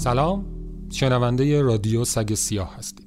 سلام. شنونده رادیو سگ سیاه هستید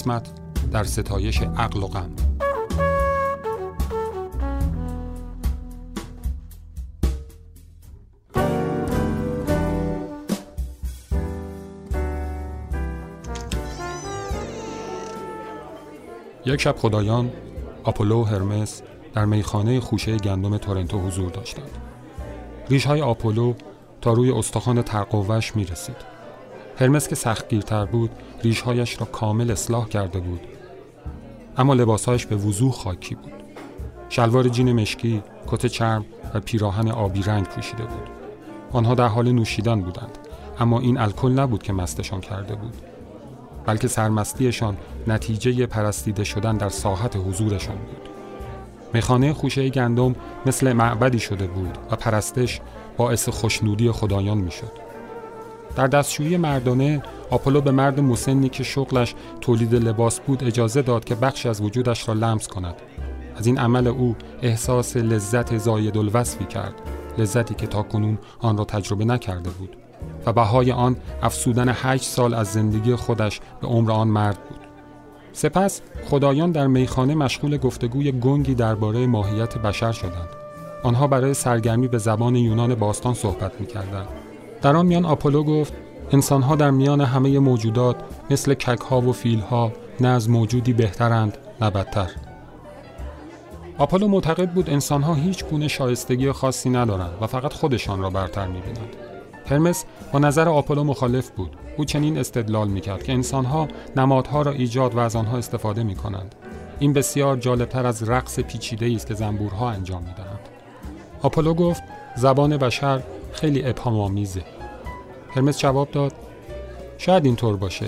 قسمت در ستایش عقل و غم. یک شب خدایان آپولو و هرمس در میخانه خوشه گندم تورنتو حضور داشتند. ریش های آپولو تا روی استخوان ترقوش می رسید هرمس که سختگیرتر بود ریشهایش را کامل اصلاح کرده بود. اما لباسهایش به وضوح خاکی بود. شلوار جین مشکی کت چرم و پیراهن آبی رنگ پوشیده بود. آنها در حال نوشیدن بودند اما این الکل نبود که مستشان کرده بود. بلکه سرمستیشان نتیجه پرستیده شدن در ساحت حضورشان بود. میخانه خوشه گندم مثل معبدی شده بود و پرستش باعث خوشنودی خدایان می‌شد. در دستشویی مردانه آپولو به مرد مسنی که شغلش تولید لباس بود اجازه داد که بخش از وجودش را لمس کند. از این عمل او احساس لذت زاید الوصفی کرد لذتی که تاکنون آن را تجربه نکرده بود و بهای آن افسودن هشت سال از زندگی خودش به عمر آن مرد بود. سپس خدایان در میخانه مشغول گفتگوی گنگی درباره ماهیت بشر شدند. آنها برای سرگرمی به زبان یونان باستان صحبت می‌کردند. در آن میان آپولو گفت انسانها در میان همه موجودات مثل ککها و فیلها نه از موجودی بهترند نه بدتر. آپولو معتقد بود انسانها هیچ گونه شایستگی خاصی ندارند و فقط خودشان را برتر می‌بینند. هرمس با نظر آپولو مخالف بود. او چنین استدلال می‌کرد که انسانها نمادها را ایجاد و از آنها استفاده می‌کنند. این بسیار جالبتر از رقص پیچیده است که زنبورها انجام می‌دهند. آپولو گفت زبان بشر خیلی ابهام‌آمیزه هرمس جواب داد شاید اینطور باشه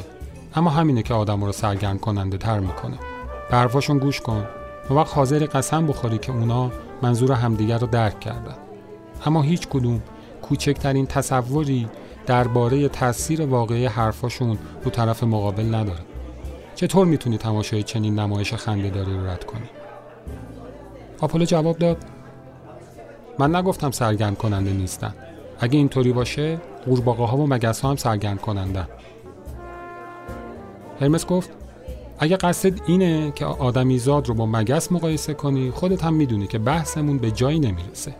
اما همینه که آدم رو سرگرم کننده تر می‌کنه. به حرفاشون گوش کن. و وقت حاضر قسم بخوری که اونا منظور همدیگر رو درک کردن. اما هیچ کدوم کوچکترین تصوری درباره تاثیر واقعی حرفاشون رو طرف مقابل نداره. چطور می‌تونی تماشای چنین نمایش خنده داری رو رد کنی؟ آپولو جواب داد من نگفتم سرگرم کننده نیستن. اگه اینطوری باشه قورباغه ها و مگس ها هم سرگرم کننده؟ هرمس گفت اگه قصد اینه که آدمی زاد رو با مگس مقایسه کنی خودت هم می‌دونی که بحثمون به جایی نمی‌رسه.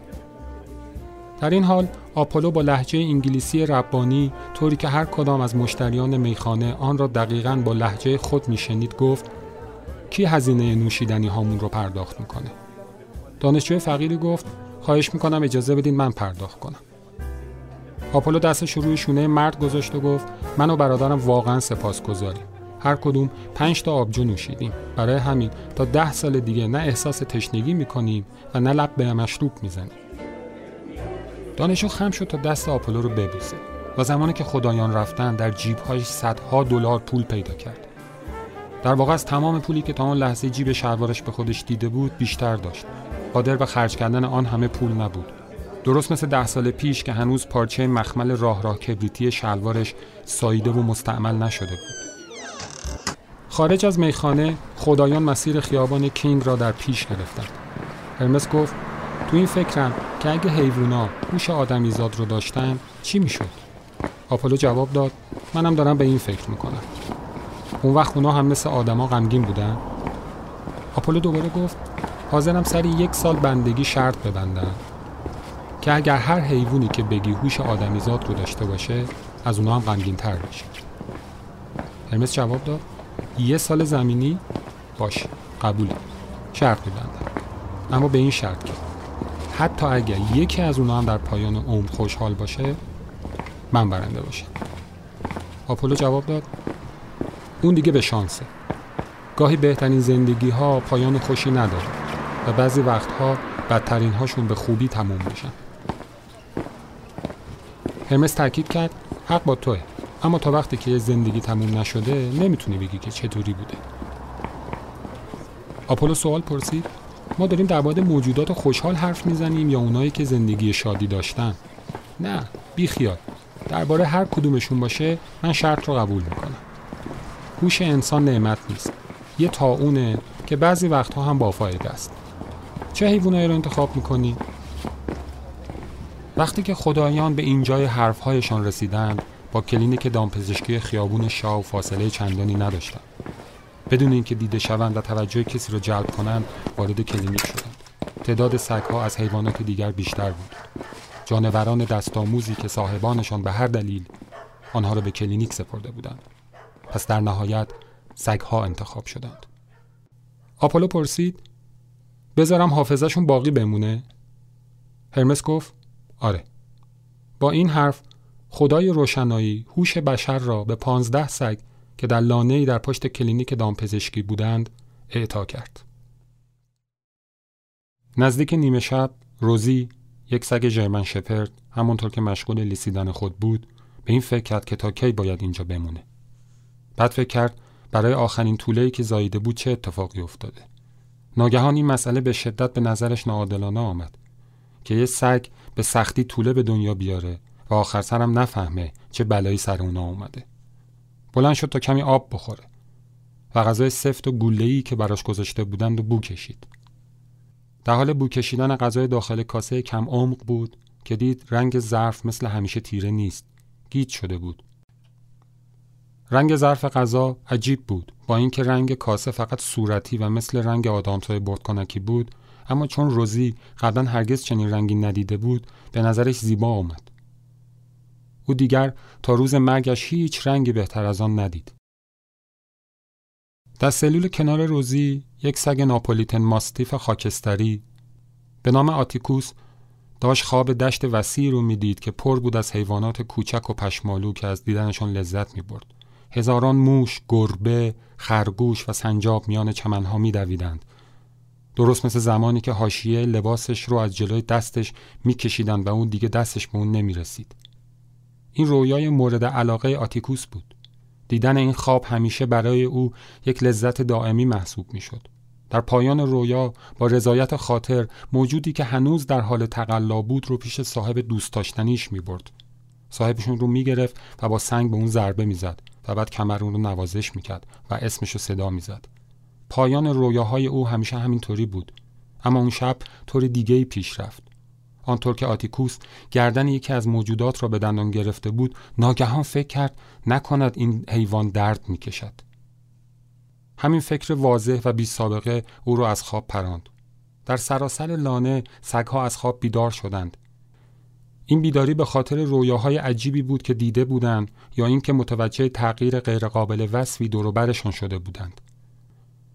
در این حال آپولو با لحجه انگلیسی ربانی طوری که هر کدام از مشتریان میخانه آن را دقیقا با لحجه خود میشنید گفت کی هزینه نوشیدنی هامون رو پرداخت می‌کنه؟ دانشجوی فقیری گفت خواهش می‌کنم اجازه بدین من پرداخت کنم. آپولو دستش روی شونه مرد گذاشت و گفت من و برادرم واقعا سپاسگزاریم. هر کدوم پنج تا آبجو نوشیدیم. برای همین تا ده سال دیگه نه احساس تشنگی می‌کنیم و نه لب به مشروب می‌زنیم. دانشجو خم شد تا دست آپولو رو ببوسه و زمانی که خدایان رفتن در جیبهایش صدها دلار پول پیدا کرد. در واقع از تمام پولی که تا آن لحظه جیب شلوارش به خودش دیده بود بیشتر داشت. قادر به خرج کردن آن همه پول نبود. درست مثل ده سال پیش که هنوز پارچه مخمل راه راه کبریتی شلوارش ساییده و مستعمل نشده بود. خارج از میخانه خدایان مسیر خیابان کینگ را در پیش گرفتند. هرمس گفت تو این فکرم که اگه حیوونا هوش آدمیزاد رو داشتن چی می‌شد؟ آپولو جواب داد منم دارم به این فکر می‌کنم. اون وقت اونا هم مثل آدما غمگین بودن. آپولو دوباره گفت حاضرم سری یک سال بندگی شرط ببندم. که اگر هر حیوانی که بگی هوش آدمیزاد رو داشته باشه از اونا هم غمگین تر بشه هرمس جواب داد. یه سال زمینی؟ باشه قبوله. شرط میبندم. اما به این شرط که حتی اگر یکی از اونا هم در پایان عمر خوشحال باشه من برنده باشم. آپولو جواب داد. اون دیگه به شانسه. گاهی بهترین زندگی ها پایان خوشی نداره و بعضی وقتها بدترین هاشون به خوبی تموم میشن. هرمس تاکید کرد حق با توه. اما تا وقتی که زندگی تموم نشده نمی‌تونی بگی که چطوری بوده. آپولو سوال پرسید ما داریم در مورد موجودات خوشحال حرف می‌زنیم یا اونایی که زندگی شادی داشتن؟ نه بی خیال. درباره هر کدومشون باشه من شرط رو قبول می‌کنم. هوش انسان نعمت نیست. یه تاونه که بعضی وقتها هم بافایده است. چه حیوانایی رو انتخاب می‌کنی؟ وقتی که خدایان به اینجای حرفهایشان رسیدند با کلینیک دامپزشکی خیابون شاو فاصله چندانی نداشتند. بدون اینکه دیده شوند و توجه کسی را جلب کنند وارد کلینیک شدند. تعداد سگها از حیوانات دیگر بیشتر بود. جانوران دستآموزی که صاحبانشان به هر دلیل آنها را به کلینیک سپرده بودند. پس در نهایت سگها انتخاب شدند. آپولو پرسید بذارم حافظشون باقی بمونه؟ هرمس گفت آره با این حرف خدای روشنایی هوش بشر را به پانزده سگ که در لانه در پشت کلینیک دامپزشکی بودند اعطا کرد. نزدیک نیمه شب روزی یک سگ جرمن شپرد همونطور که مشغول لیسیدن خود بود به این فکر کرد که تا کی باید اینجا بمونه. بعد فکر کرد برای آخرین طوله‌ای که زاییده بود چه اتفاقی افتاده. ناگهان این مسئله به شدت به نظرش ناعادلانه آمد که یه سگ به سختی طوله به دنیا بیاره و آخر سرم نفهمه چه بلایی سر اونا اومده. بلند شد تا کمی آب بخوره و غذای سفت و گله‌ای که براش گذاشته بودند و بو کشید. در حال بو کشیدن غذای داخل کاسه کم عمق بود که دید رنگ ظرف مثل همیشه تیره نیست. گیج شده بود. رنگ ظرف غذا عجیب بود با اینکه رنگ کاسه فقط صورتی و مثل رنگ آدامتای بردکنکی بود اما چون روزی قبلا هرگز چنین رنگی ندیده بود به نظرش زیبا آمد. او دیگر تا روز مرگش هیچ رنگی بهتر از آن ندید. در سلول کنار روزی یک سگ ناپولیتن ماستیف خاکستری به نام آتیکوس داشت خواب دشت وسیعی رو می‌دید که پر بود از حیوانات کوچک و پشمالو که از دیدنشان لذت می برد. هزاران موش، گربه، خرگوش و سنجاب میان چمنها میدویدند. درست مثل زمانی که حاشیه لباسش رو از جلوی دستش میکشیدند و اون دیگه دستش به اون نمی‌رسید. این رویای مورد علاقه آتیکوس بود. دیدن این خواب همیشه برای او یک لذت دائمی محسوب می‌شد. در پایان رویا با رضایت خاطر موجودی که هنوز در حال تقلا بود رو پیش صاحب دوست داشتنیش می برد. صاحبشون رو می گرفت و با سنگ به اون ضربه می‌زد و بعد کمر اون رو نوازش می‌کرد و اسمش رو صدا می‌زد. پایان رویاهای او همیشه همینطوری بود. اما اون شب طور دیگه پیش رفت. آنطور که آتیکوس گردن یکی از موجودات را به دندان گرفته بود ناگهان فکر کرد نکند این حیوان درد می‌کشد. همین فکر واضح و بی سابقه او را از خواب پراند. در سراسر لانه سگها از خواب بیدار شدند. این بیداری به خاطر رویاهای عجیبی بود که دیده بودند یا اینکه متوجه تغییر غیرقابل وصفی دوروبرشان شده بودند.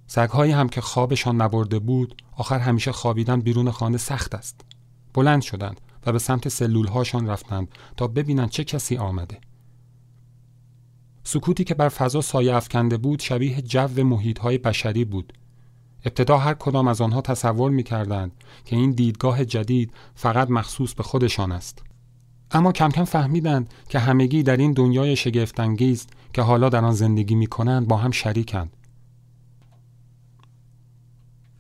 سگهایی هم که خوابشان نبرده بود آخر همیشه خوابیدن بیرون خانه سخت است بلند شدند و به سمت سلول هاشان رفتند تا ببینند چه کسی آمده. سکوتی که بر فضا سایه افکنده بود شبیه جو محیط های بشری بود. ابتدا هر کدام از آنها تصور می کردند که این دیدگاه جدید فقط مخصوص به خودشان است. اما کم کم فهمیدند که همگی در این دنیای شگفتانگیز که حالا در آن زندگی می کنند با هم شریکند.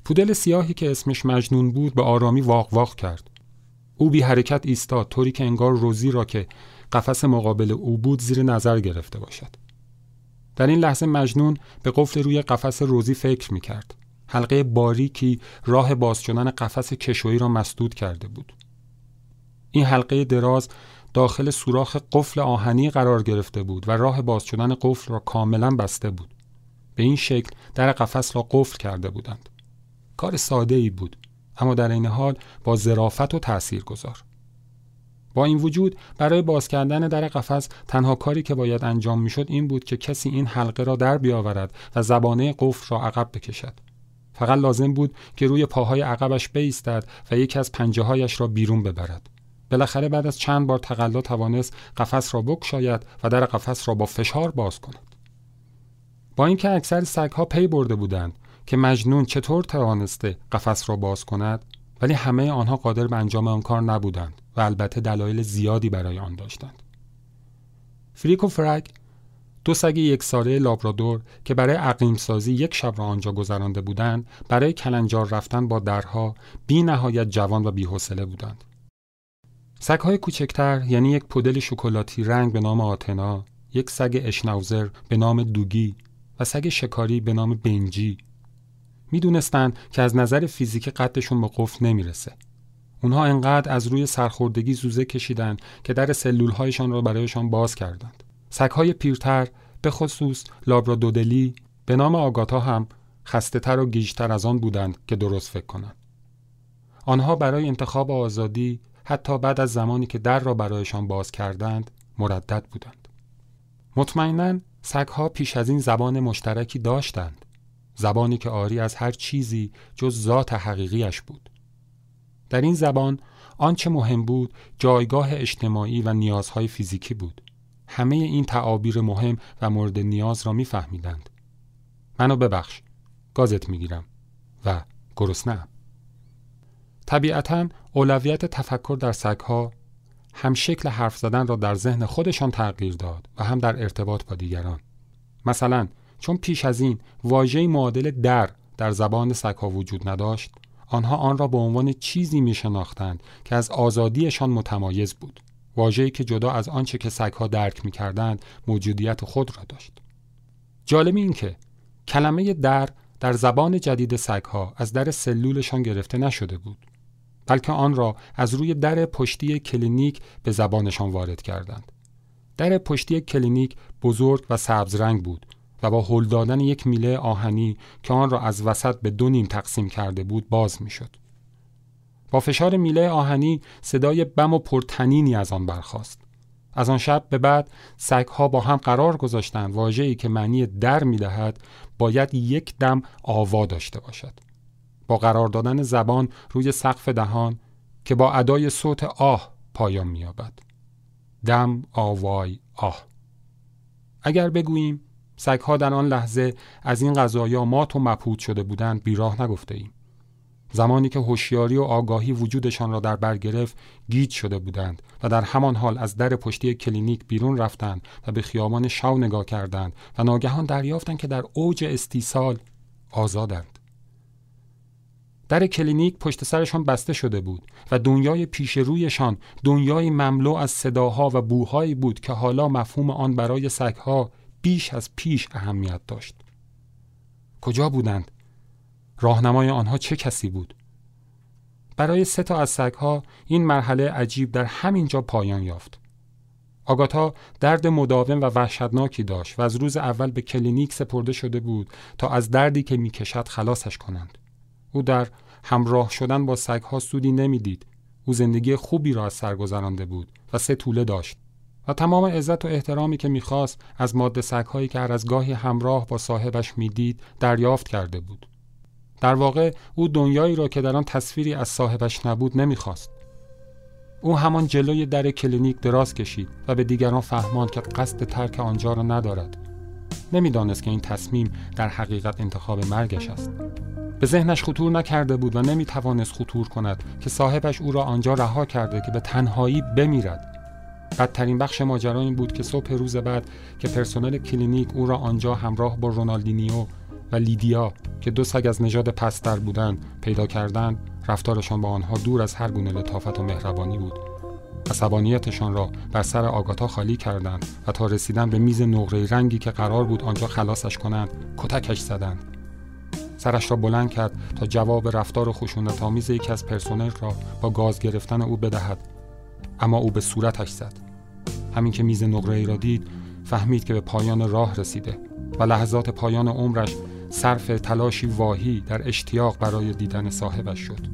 پودل سیاهی که اسمش مجنون بود به آرامی واق واق کرد. او بی حرکت ایستاد طوری که انگار روزی را که قفس مقابل او بود زیر نظر گرفته باشد. در این لحظه مجنون به قفل روی قفس روزی فکر می کرد. حلقه باریکی راه باز شدن قفس کشویی را مسدود کرده بود. این حلقه دراز داخل سوراخ قفل آهنی قرار گرفته بود و راه باز شدن قفل را کاملا بسته بود. به این شکل در قفس را قفل کرده بودند. کار ساده ای بود اما در این حال با ظرافت و تأثیر گذار. با این وجود برای باز کردن در قفس تنها کاری که باید انجام می‌شد این بود که کسی این حلقه را در بیاورد و زبانه قفل را عقب بکشد. فقط لازم بود که روی پاهای عقبش بایستد و یکی از پنجه هایش را بیرون ببرد. بالاخره بعد از چند بار تقلا توانست قفس را بکشاید و در قفس را با فشار باز کند. با اینکه اکثر سگها پی برده بودند که مجنون چطور توانسته قفس را باز کند ولی همه آنها قادر به انجام آن کار نبودند و البته دلایل زیادی برای آن داشتند. فریک و فرک دو سگ یک ساله لابرادور که برای عقیم سازی یک شب را آنجا گذرانده بودند برای کلنجار رفتن با درها بی نهایت جوان و بیحوصله بودند. سگهای کوچکتر یعنی یک پودل شکلاتی رنگ به نام آتنا یک سگ اشناوزر به نام دوگی و سگ شکاری به نام بنجی می‌دونستند که از نظر فیزیکی قدشون به قفل نمی‌رسه. اونها انقدر از روی سرخوردگی زوزه کشیدند که در سلولهایشان را برایشان باز کردند. سگهای پیرتر به خصوص لابرادودلی به نام آگاتا هم خسته تر و گیجتر از آن بودند که درست فکر کنند. آنها برای انتخاب آزادی حتی بعد از زمانی که در را برایشان باز کردند مردد بودند. مطمئنا سگها پیش از این زبان مشترکی داشتند. زبانی که آری از هر چیزی جز ذات حقیقیش بود. در این زبان آنچه مهم بود جایگاه اجتماعی و نیازهای فیزیکی بود. همه این تعابیر مهم و مورد نیاز را میفهمیدند. منو ببخش. گازت می‌گیرم و گرسنه‌ام. طبیعتا اولویت تفکر در سگها هم شکل حرف زدن را در ذهن خودشان تغییر داد و هم در ارتباط با دیگران. مثلا چون پیش از این واژه معادل در در زبان سگها وجود نداشت آنها آن را به عنوان چیزی می شناختند که از آزادیشان متمایز بود. واژه‌ای که جدا از آنچه که سگها درک می کردند موجودیت خود را داشت. جالب این که کلمه در در زبان جدید سگها از در سلولشان گرفته نشده بود بلکه آن را از روی در پشتی کلینیک به زبانشان وارد کردند. در پشتی کلینیک بزرگ و سبز رنگ بود و با هل دادن یک میله آهنی که آن را از وسط به دو نیم تقسیم کرده بود باز می‌شد. با فشار میله آهنی صدای بم و پرتنینی از آن برخاست. از آن شب به بعد سگها با هم قرار گذاشتند واژه‌ای که معنی در می‌دهد باید یک دم آوا داشته باشد. با قرار دادن زبان روی سقف دهان که با ادای صوت آه پایان مییابد. دم آوای آه. اگر بگوییم سگها در آن لحظه از این قضایا مات و مبهوت شده بودند بیراه نگفته ایم. زمانی که هوشیاری و آگاهی وجودشان را در بر گرفت گیج شده بودند و در همان حال از در پشتی کلینیک بیرون رفتند و به خیابان شاو نگاه کردند و ناگهان دریافتند که در اوج استیصال آزادند. در کلینیک پشت سرشان بسته شده بود و دنیای پیش رویشان دنیای مملو از صداها و بوهایی بود که حالا مفهوم آن برای سگها بیش از پیش اهمیت داشت. کجا بودند؟ راهنمای آنها چه کسی بود؟ برای سه تا از سگها این مرحله عجیب در همین جا پایان یافت. آگاتا درد مداوم و وحشتناکی داشت و از روز اول به کلینیک سپرده شده بود تا از دردی که می‌کشد خلاصش کنند. او در همراه شدن با سگها سودی نمی‌دید. او زندگی خوبی را از سر بود و سه طوله داشت. و تمام عزت و احترامی که می‌خواست از ماده سگهایی که هر از گاهی همراه با صاحبش می‌دید دریافت کرده بود. در واقع او دنیایی را که در آن تصویری از صاحبش نبود نمی‌خواست. او همان جلوی در کلینیک دراز کشید و به دیگران فهماند که قصد ترک آنجا را ندارد. نمی‌دانست که این تصمیم در حقیقت انتخاب مرگش است. به ذهنش خطور نکرده بود و نمی‌توانست خطور کند که صاحبش او را آنجا رها کرده که به تنهایی بمیرد بدترین بخش ماجرا این بود که صبح روز بعد که پرسنل کلینیک او را آنجا همراه با رونالدینیو و لیدیا که دو سگ از نژاد پستر بودند پیدا کردند رفتارشان با آنها دور از هر گونه لطافت و مهربانی بود. عصبانیتشان را بر سر آگاتا خالی کردند و تا رسیدن به میز نقره رنگی که قرار بود آنجا خلاصش کنند کتکش زدند. سرش را بلند کرد تا جواب رفتار خشونت آمیز یکی از پرسنل را با گاز گرفتن او بدهد. اما او به صورتش زد. همین که میز نقره ای را دید فهمید که به پایان راه رسیده و لحظات پایان عمرش صرف تلاشی واهی در اشتیاق برای دیدن صاحبش شد.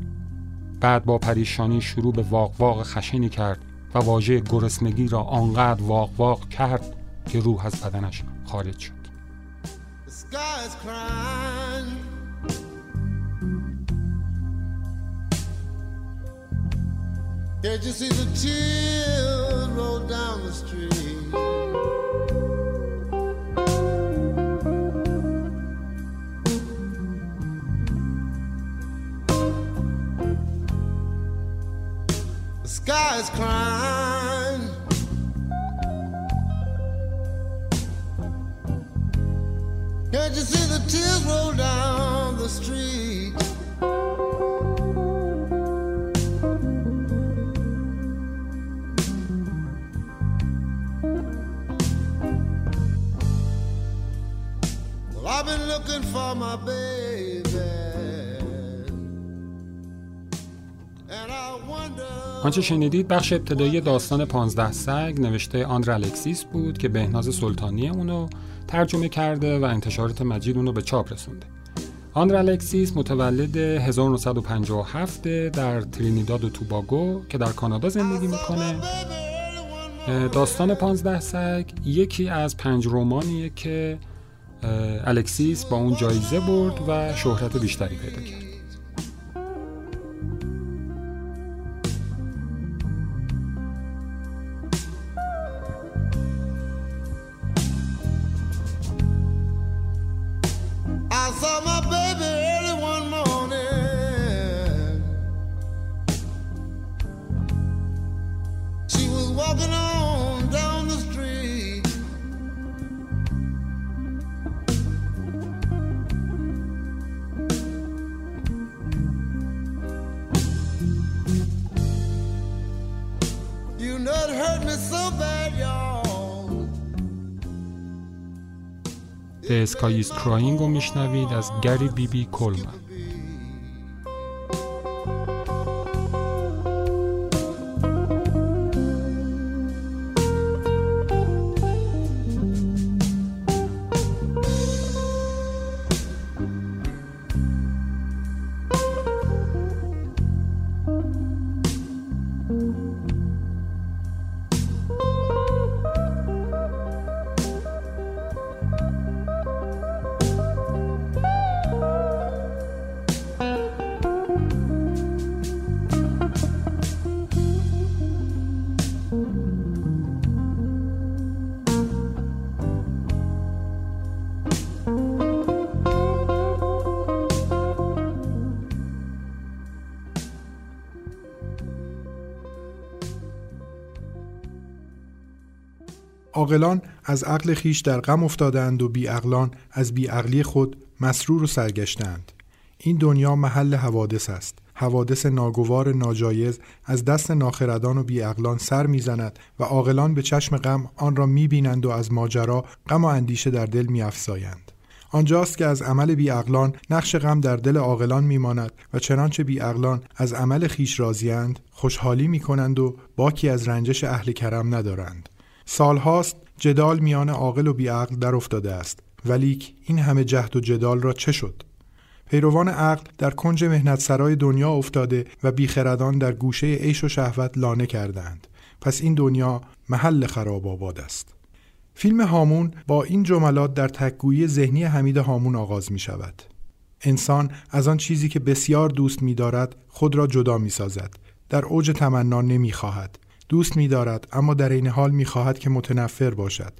بعد با پریشانی شروع به واق واق خشنی کرد و واژه گرسنگی را آنقدر واق واق کرد که روح از بدنش خارج شد. Can't you see the tears roll down the street? The sky is crying. Can't you see the tears roll down the street? I've been looking for my. آنچه شنیدید بخش ابتدایی داستان پانزده سگ نوشته آندر الکسیس بود که بهناز سلطانی اونو ترجمه کرده و انتشارات مجید اونو به چاپ رسونده. آندر الکسیس متولد 1957 در ترینیداد و توباگو که در کانادا زندگی می‌کنه. داستان پانزده سگ یکی از پنج رومانیه که الکسیس با اون جایزه برد و شهرت بیشتری پیدا کرد. Sky is Crying رو میشنوید از گری بی بی کولمن. عاقلان از عقل خیش در غم افتادند و بیعقلان از بیعقلی خود مسرور و سرگشتند. این دنیا محل حوادث است. حوادث ناگوار ناجایز از دست ناخردان و بیعقلان سر می‌زند و عاقلان به چشم غم آن را می‌بینند و از ماجرا غم و اندیشه در دل میافزایند. آنجاست که از عمل بیعقلان نقش غم در دل عاقلان میماند و چنانچه بیعقلان از عمل خیش راضیند خوشحالی می‌کنند و باکی از رنجش اهل کرم ندارند. سالهاست جدال میان عاقل و بیعقل در افتاده است. ولیک این همه جهد و جدال را چه شد؟ پیروان عقل در کنج مهنت سرای دنیا افتاده و بیخردان در گوشه عیش و شهوت لانه کردند پس این دنیا محل خراب آباد است. فیلم هامون با این جملات در تکگویی ذهنی حمید هامون آغاز می شود انسان از آن چیزی که بسیار دوست می دارد خود را جدا می سازد در اوج تمنا نمی خواهد دوست می دارد اما در این حال می خواهد که متنفر باشد.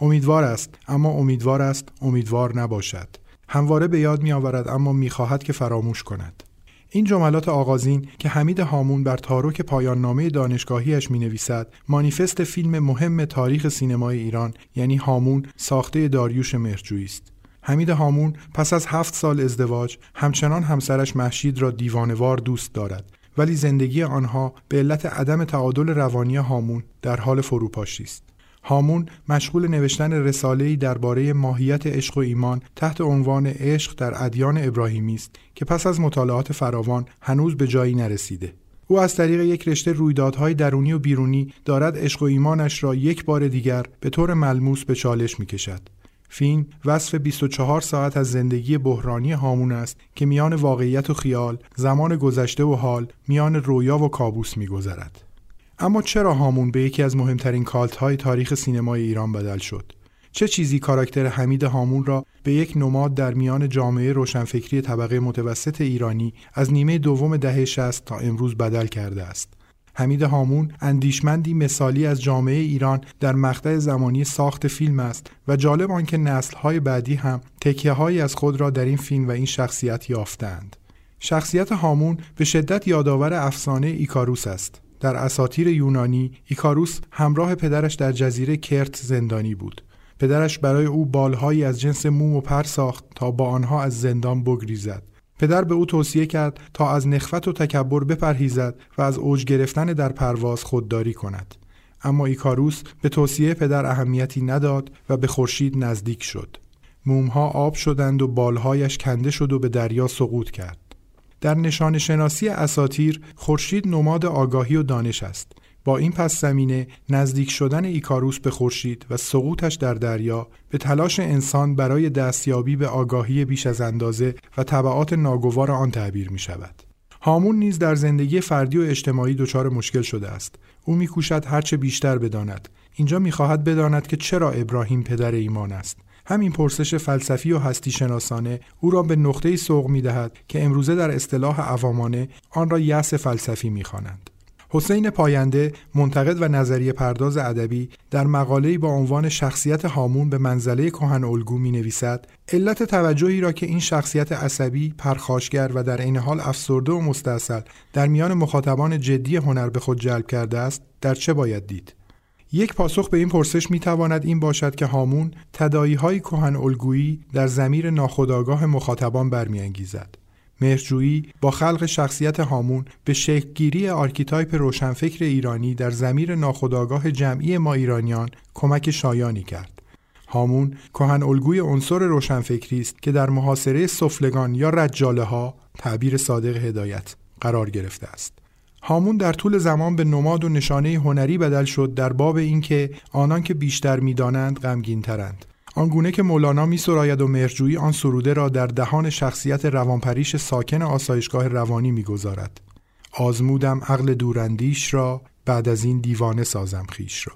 امیدوار است اما امیدوار است امیدوار نباشد. همواره به یاد می آورد اما می خواهد که فراموش کند. این جملات آغازین که حمید هامون بر تاروک پایان نامه دانشگاهیش می نویسد مانیفست فیلم مهم تاریخ سینمای ایران یعنی هامون ساخته داریوش مهرجویی است. حمید هامون پس از هفت سال ازدواج همچنان همسرش محشید را دیوانوار دوست دارد. ولی زندگی آنها به علت عدم تعادل روانی هامون در حال فروپاشی است هامون مشغول نوشتن رساله‌ای درباره ماهیت عشق و ایمان تحت عنوان عشق در ادیان ابراهیمی است که پس از مطالعات فراوان هنوز به جایی نرسیده. او از طریق یک رشته رویدادهای درونی و بیرونی دارد عشق و ایمانش را یک بار دیگر به طور ملموس به چالش می‌کشد. فیلم وصف 24 ساعت از زندگی بحرانی هامون است که میان واقعیت و خیال، زمان گذشته و حال، میان رویا و کابوس می‌گذرد. اما چرا هامون به یکی از مهمترین کالت های تاریخ سینمای ایران بدل شد؟ چه چیزی کاراکتر حمید هامون را به یک نماد در میان جامعه روشنفکری طبقه متوسط ایرانی از نیمه دوم دهه 60 تا امروز بدل کرده است؟ حمید هامون اندیشمندی مثالی از جامعه ایران در مقطع زمانی ساخت فیلم است و جالب آنکه نسل‌های بعدی هم تکیه‌هایی از خود را در این فیلم و این شخصیت یافتند. شخصیت هامون به شدت یادآور افسانه ایکاروس است. در اساطیر یونانی ایکاروس همراه پدرش در جزیره کرت زندانی بود. پدرش برای او بالهایی از جنس موم و پر ساخت تا با آنها از زندان بگریزد. پدر به او توصیه کرد تا از نخوت و تکبر بپرهیزد و از اوج گرفتن در پرواز خودداری کند. اما ایکاروس به توصیه پدر اهمیتی نداد و به خورشید نزدیک شد. مومها آب شدند و بالهایش کنده شد و به دریا سقوط کرد. در نشان شناسی اساتیر خورشید نماد آگاهی و دانش است. با این پس زمینه نزدیک شدن ایکاروس به خورشید و سقوطش در دریا به تلاش انسان برای دستیابی به آگاهی بیش از اندازه و طبعات ناگوار آن تعبیر می شود. هامون نیز در زندگی فردی و اجتماعی دچار مشکل شده است. او میکوشد هرچه بیشتر بداند. اینجا می‌خواهد بداند که چرا ابراهیم پدر ایمان است. همین پرسش فلسفی و هستی شناسانه او را به نقطه سوق می دهد که امروزه در اصطلاح عوامانه آن را یأس فلسفی می خوانند. حسین پاینده منتقد و نظریه پرداز ادبی در مقاله‌ای با عنوان شخصیت هامون به منزله کهن الگو می نویسد علت توجهی را که این شخصیت عصبی پرخاشگر و در عین حال افسرده و مستاصل در میان مخاطبان جدی هنر به خود جلب کرده است در چه باید دید یک پاسخ به این پرسش می تواند این باشد که هامون تداعی های کهن الگویی در ضمیر ناخودآگاه مخاطبان برمیانگیزد. مهرجویی با خلق شخصیت هامون به شکلگیری archetype روشنفکر ایرانی در ضمیر ناخودآگاه جمعی ما ایرانیان کمک شایانی کرد. هامون کهن الگوی عنصر روشنفکری است که در محاصره سفلگان یا رجاله ها تعبیر صادق هدایت قرار گرفته است. هامون در طول زمان به نماد و نشانه هنری بدل شد در باب اینکه آنان که بیشتر می‌دانند غمگینترند آنگونه که مولانا می سراید و مرجویی آن سروده را در دهان شخصیت روانپریش ساکن آسایشگاه روانی می‌گذارد آزمودم عقل دوراندیش را بعد از این دیوانه سازم خیش را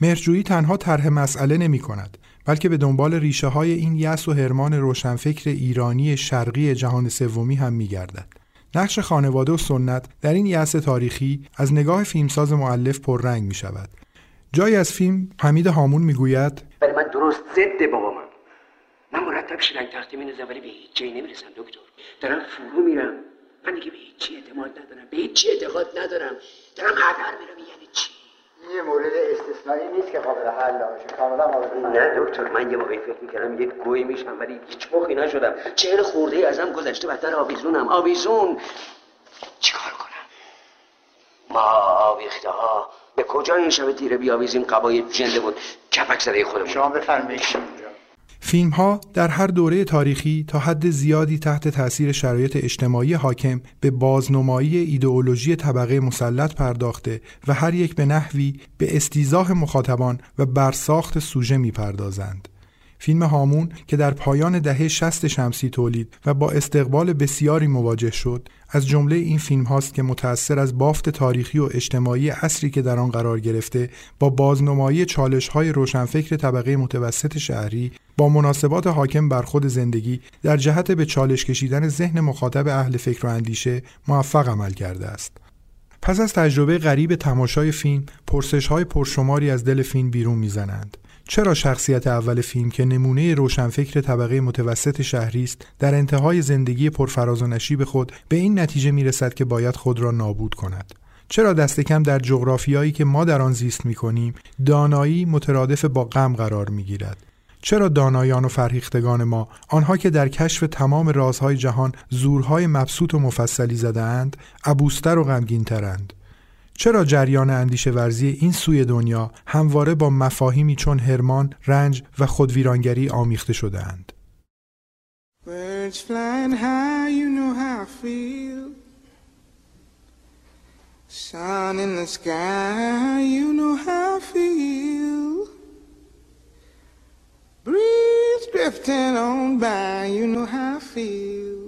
مرجویی تنها طرح مسئله نمی کند بلکه به دنبال ریشه های این یس و هرمان روشنفکر ایرانی شرقی جهان سومی هم می گردد. نقش خانواده و سنت در این یأس تاریخی از نگاه فیلمساز معلف پررنگ می شود. جایی از فیلم حمید هامون می‌گوید برای من درست ضد بابا من. من مرتب شیرنگ تختی میندازم ولی به هیچ جایی نمی‌رسم دکتر. دارم فرو میرم. من دیگه به هیچ اعتماد ندارم. به هیچ اعتقاد ندارم. دارم هدر میرم یعنی چی؟ یه مورد استثنایی نیست که قابل حل باشه. کاملا قابل نه دکتر من یه موقعی فکر می‌کردم یه گوی میشم ولی هیچ مخی نشدم. چهل خورده ای ازم گذشته بدتر آویزونم. آویزون! چیکار کنم؟ ما آویخته ها به کجا این شب تیره بیاویزیم قبای جنده بود؟ کپک زده خودمون. شما بفرمایید فیلم ها در هر دوره تاریخی تا حد زیادی تحت تاثیر شرایط اجتماعی حاکم به بازنمایی ایدئولوژی طبقه مسلط پرداخته و هر یک به نحوی به استیزاه مخاطبان و برساخت سوژه می‌پردازند. فیلم هامون که در پایان دهه 60 شمسی تولید و با استقبال بسیاری مواجه شد از جمله این فیلم هاست که متأثر از بافت تاریخی و اجتماعی اصری که در آن قرار گرفته با بازنمایی چالش های روشنفکر طبقه متوسط شهری با مناسبات حاکم بر خود زندگی در جهت به چالش کشیدن ذهن مخاطب اهل فکر و اندیشه موفق عمل کرده است. پس از تجربه غریب تماشای فیلم، پرسش های پرشماری از دل فیلم بیرون می‌زنند. چرا شخصیت اول فیلم که نمونه روشنفکر طبقه متوسط شهری است در انتهای زندگی پرفراز و نشیب خود به این نتیجه می رسد که باید خود را نابود کند؟ چرا دست کم در جغرافیایی که ما در آن زیست می کنیم دانایی مترادف با غم قرار می گیرد چرا دانایان و فرهیختگان ما آنها که در کشف تمام رازهای جهان زورهای مبسوط و مفصلی زدهاند ابوستر و غمگینترند؟ چرا جریان اندیشه ورزی این سوی دنیا همواره با مفاهیمی چون هرمان، رنج و خودویرانگری آمیخته شده اند؟ Breeze drifting on by, you know how I feel.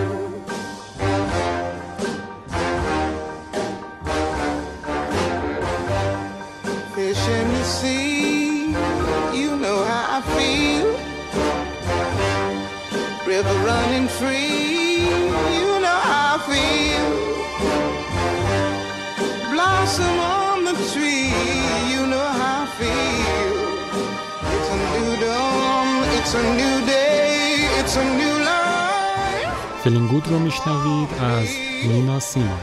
I feel. river running free. You know how I feel. Blossom on the tree. You know how I feel. It's a new dawn. It's a new day. It's a new life. فیلینگ گود رو میشنوید از نینا سیما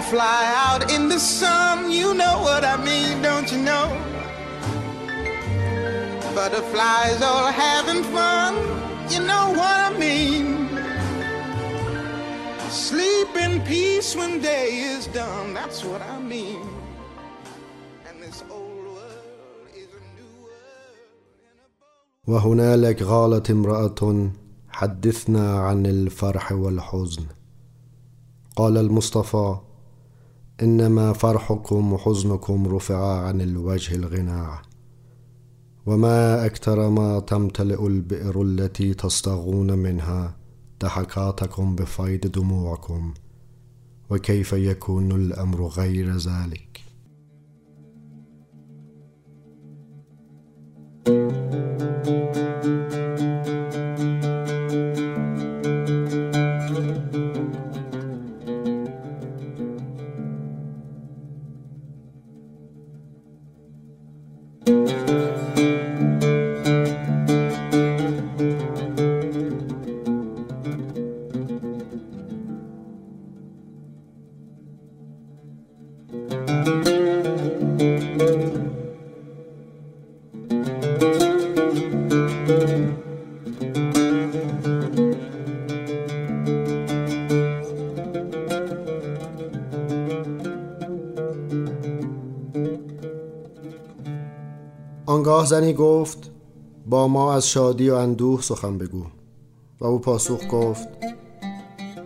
Dragonfly out in the sun, you know what I mean, don't you know? Butterflies all having fun, you know what I mean. Sleep in peace when day is done, that's what I mean. And this old is a new world. وهنالك قالت امرأة حدثنا عن الفرح والحزن قال المصطفى إنما فرحكم وحزنكم رفعا عن الوجه الغناء وما أكثر ما تمتلئ البئر التي تصطغون منها ضحكاتكم بفيض دموعكم. وكيف يكون الأمر غير ذلك؟ آنگاه زنی گفت با ما از شادی و اندوه سخن بگو. و او پاسخ گفت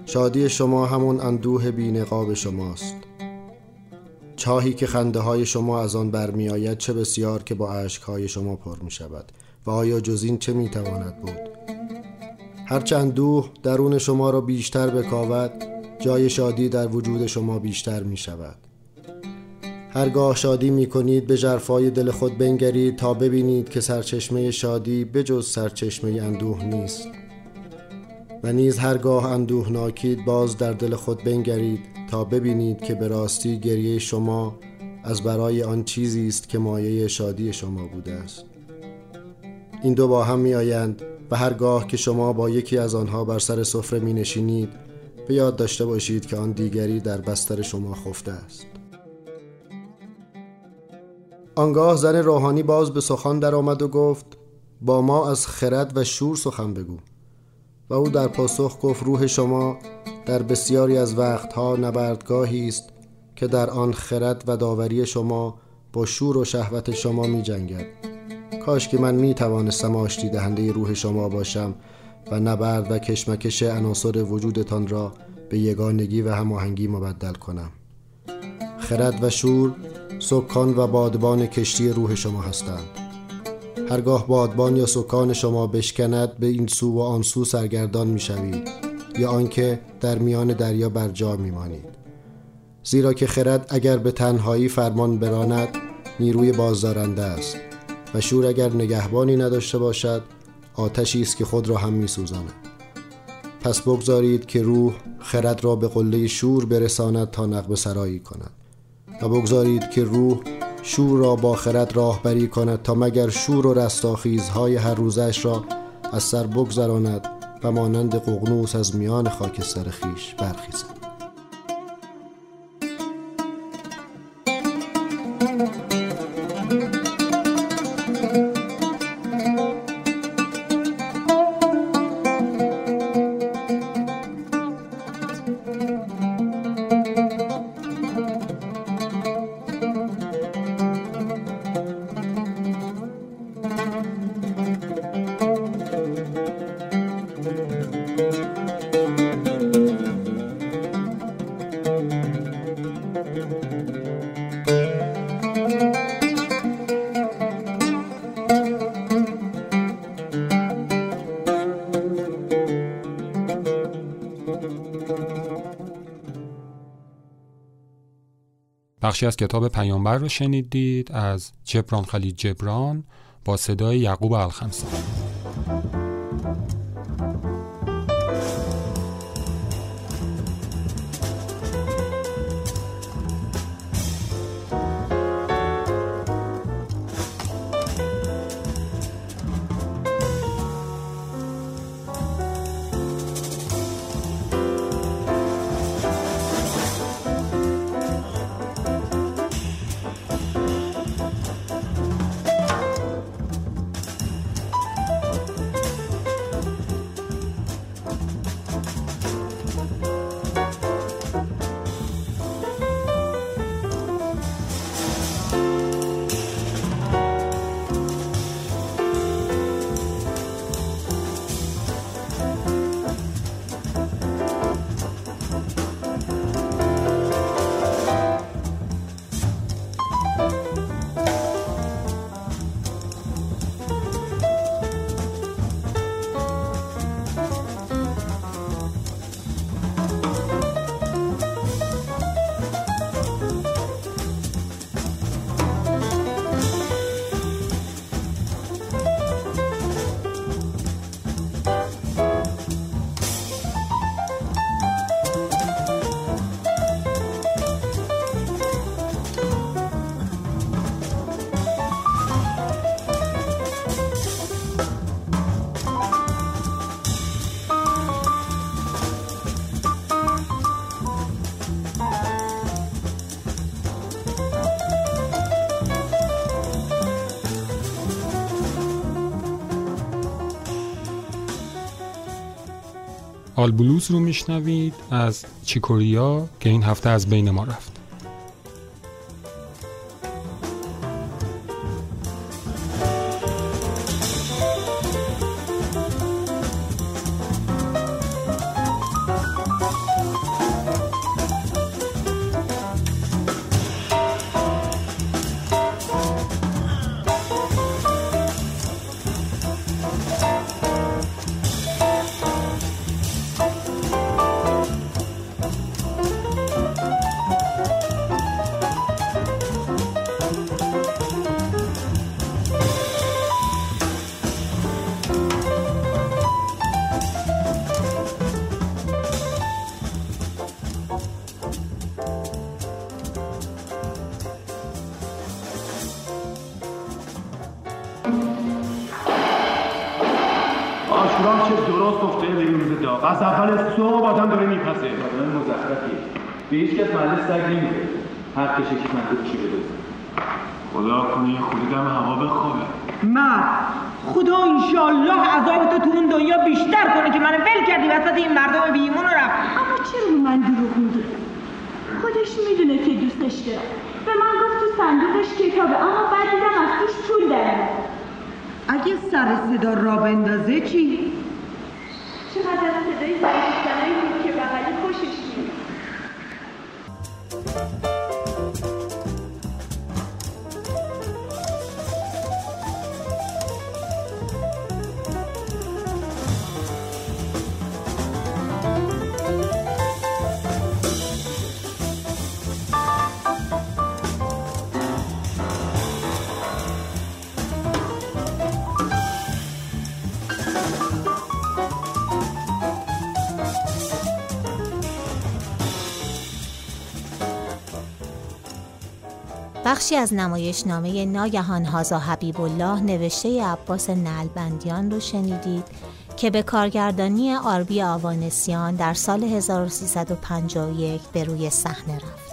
شادی شما همون اندوه بینقاب شماست. چاهی که خنده های شما از آن برمی آید چه بسیار که با عشق های شما پر می شود و آیا جز این چه می تواند بود هرچه اندوه درون شما را بیشتر بکاود جای شادی در وجود شما بیشتر می شود هرگاه شادی می کنید به جرفای دل خود بنگرید تا ببینید که سرچشمه شادی بجز سرچشمه اندوه نیست. و نیز هرگاه اندوه ناکید باز در دل خود بنگرید تا ببینید که به راستی گریه شما از برای آن چیزی است که مایه شادی شما بوده است. این دو با هم می آیند و هرگاه که شما با یکی از آنها بر سر سفره می نشینید به یاد داشته باشید که آن دیگری در بستر شما خفته است. آنگاه زن روحانی باز به سخن درآمد و گفت با ما از خرد و شور سخن بگو. و او در پاسخ گفت روح شما در بسیاری از وقتها نبردگاهی است که در آن خرد و داوری شما با شور و شهوت شما می جنگد کاش که من می توانستم آشتی دهنده روح شما باشم و نبرد و کشمکش عناصر وجودتان را به یگانگی و هماهنگی مبدل کنم. خرد و شور سکان و بادبان کشتی روح شما هستند. هرگاه بادبان یا سکان شما بشکند به این سو و آن سو سرگردان می‌شوید یا آنکه در میان دریا بر جا میمانید. زیرا که خرد اگر به تنهایی فرمان براند نیروی بازدارنده است و شور اگر نگهبانی نداشته باشد آتشی است که خود را هم میسوزاند. پس بگذارید که روح خرد را به قله شور برساند تا نقب سرایی کند. و بگذارید که روح شور را با خرد راهبری کند تا مگر شور و رستاخیزهای هر روزش را از سر بگذراند و مانند ققنوس از میان خاکستر خیش برخیزد. بخشی از کتاب پیامبر رو شنیدید از جبران خلید جبران با صدای یعقوب الخمسان. آل بلوز رو میشنوید از چیکوریا که این هفته از بین ما رفت. بخشی از نمایشنامه ناگهان هازا حبیب الله نوشته عباس نلبندیان رو شنیدید که به کارگردانی آربی آوانسیان در سال 1351 به روی صحنه رفت.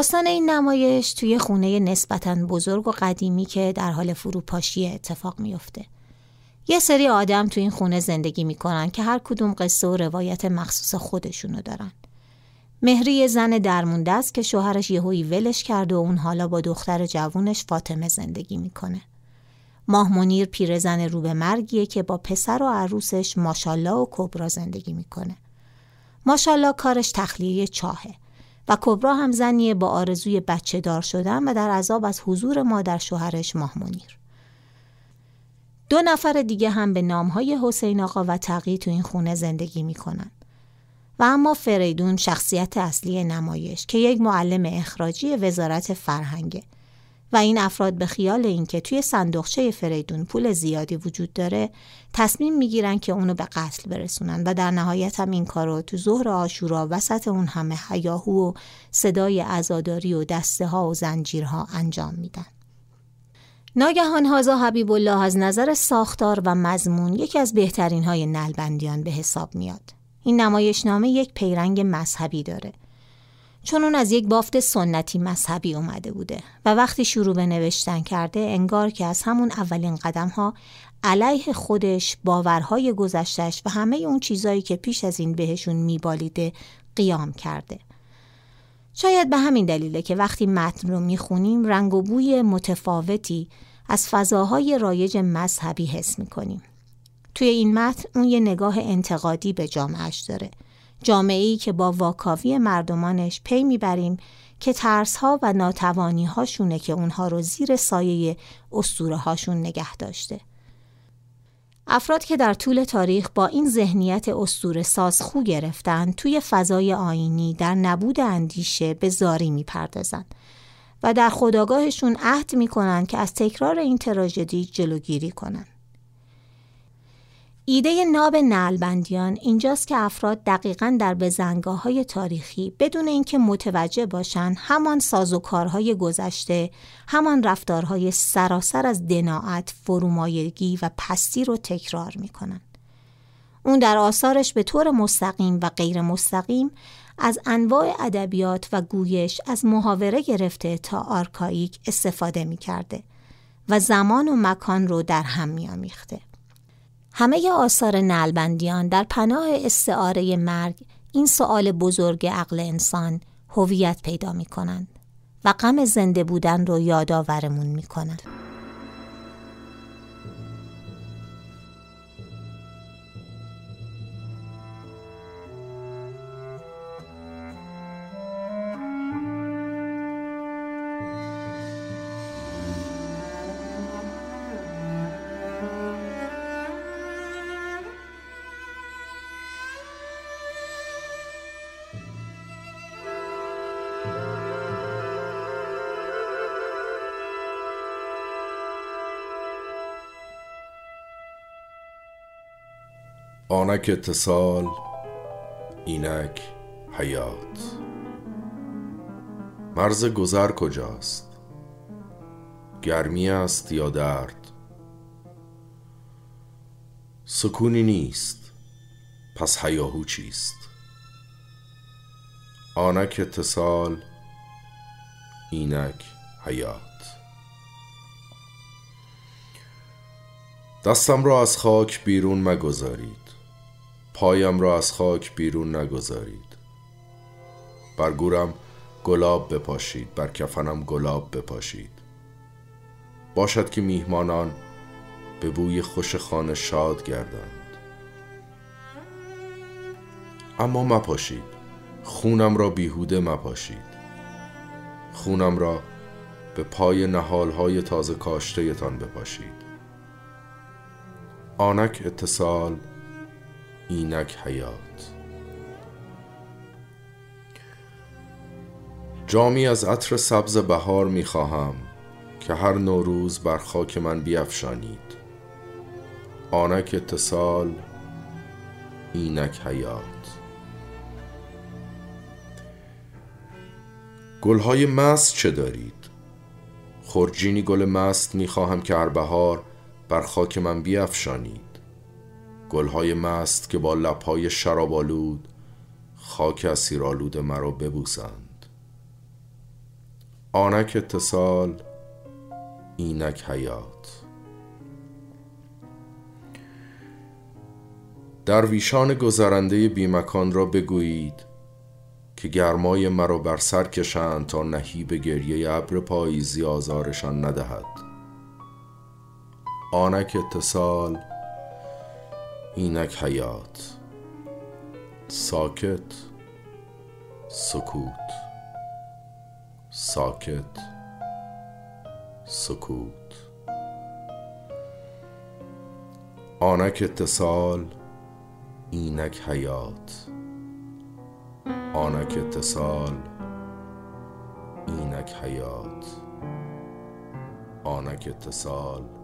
داستان این نمایش توی خونه نسبتا بزرگ و قدیمی که در حال فروپاشی اتفاق میفته. یه سری آدم تو این خونه زندگی می‌کنن که هر کدوم قصه و روایت مخصوص خودشونو دارن. مهری زن درمونده است که شوهرش یهویی ولش کرده و اون حالا با دختر جوونش فاطمه زندگی می‌کنه. ماه منیر پیرزن رو به مرگیه که با پسر و عروسش ماشالله و کبرا زندگی می‌کنه. ماشالله کارش تخلیه چاهه و کبرا هم زنیه با آرزوی بچه دار شدن و در عذاب از حضور مادر شوهرش ماه منیر. دو نفر دیگه هم به نامهای حسین آقا و تقی تو این خونه زندگی می‌کنن. و اما فریدون شخصیت اصلی نمایش که یک معلم اخراجی وزارت فرهنگه و این افراد به خیال اینکه توی صندوقچه فریدون پول زیادی وجود داره تصمیم می‌گیرن که اونو به قتل برسونن و در نهایت هم این کارو تو ظهر آشورا وسط اون همه حیاهو و صدای عزاداری و دسته ها و زنجیرها انجام میدن. ناگهان هازا حبیب الله از نظر ساختار و مضمون یکی از بهترین های نلبندیان به حساب میاد. این نمایشنامه یک پیرنگ مذهبی داره. چون اون از یک بافت سنتی مذهبی اومده بوده و وقتی شروع به نوشتن کرده انگار که از همون اولین قدم ها علیه خودش باورهای گذشتش و همه اون چیزایی که پیش از این بهشون میبالیده قیام کرده. شاید به همین دلیله که وقتی متن رو می‌خونیم رنگ و بوی متفاوتی از فضاهای رایج مذهبی حس می‌کنیم. توی این متن اون یه نگاه انتقادی به جامعهش داره. جامعه که با واکاوی مردمانش پی می‌بریم که ترس ها و ناتوانی هاشونه که اونها رو زیر سایه اسطوره هاشون نگه داشته. افراد که در طول تاریخ با این ذهنیت اسطوره ساز خو گرفتن توی فضای آینی در نبود اندیشه به زاری می‌پردازن و در خداگاهشون عهد می‌کنن که از تکرار این تراژدی جلوگیری کنن. ایده ناب نلبندیان اینجاست که افراد دقیقا در بزنگاه های تاریخی بدون اینکه متوجه باشند همان سازوکارهای گذشته همان رفتارهای سراسر از دناعت فرومایگی و پستی رو تکرار می‌کنن. اون در آثارش به طور مستقیم و غیر مستقیم از انواع ادبیات و گویش از محاوره گرفته تا آرکاییک استفاده می‌کرده و زمان و مکان رو در هم میامیخته همه آثار نلبندیان در پناه استعاره مرگ این سؤال بزرگ عقل انسان هویت پیدا می کنند و غم زنده بودن رو یادآورمون می کنند. آنک اتصال اینک حیات. مرز گذر کجاست؟ گرمی است یا درد؟ سکونی نیست پس حیاهو چیست؟ آنک اتصال اینک حیات. دستم را از خاک بیرون مگذارید. پایم را از خاک بیرون نگذارید. بر گورم گلاب بپاشید بر کفنم گلاب بپاشید. باشد که میهمانان به بوی خوش خانه شاد گردند. اما مپاشید خونم را بیهوده مپاشید. خونم را به پای نهالهای تازه کاشته تان بپاشید. آنک اتصال اینک حیات. جامی از عطر سبز بهار می خواهم که هر نوروز بر خاک من بیافشانید آنک اتصال اینک حیات. گلهای مست چه دارید؟ خورجینی گل مست می خواهم که هر بهار بر خاک من بیافشانید گلهای مست که با لبهای شرابالود خاک اسیرالود مرا ببوسند. آنک اتصال اینک حیات. درویشان گذرنده بیمکان را بگویید که گرمای مرا بر سر کشند تا نهیب گریه ابر پاییزی آزارشان ندهد. آنک اتصال اینک حیات. ساکت سکوت. ساکت سکوت. آنک اتصال اینک حیات. آنک اتصال اینک حیات. آنک اتصال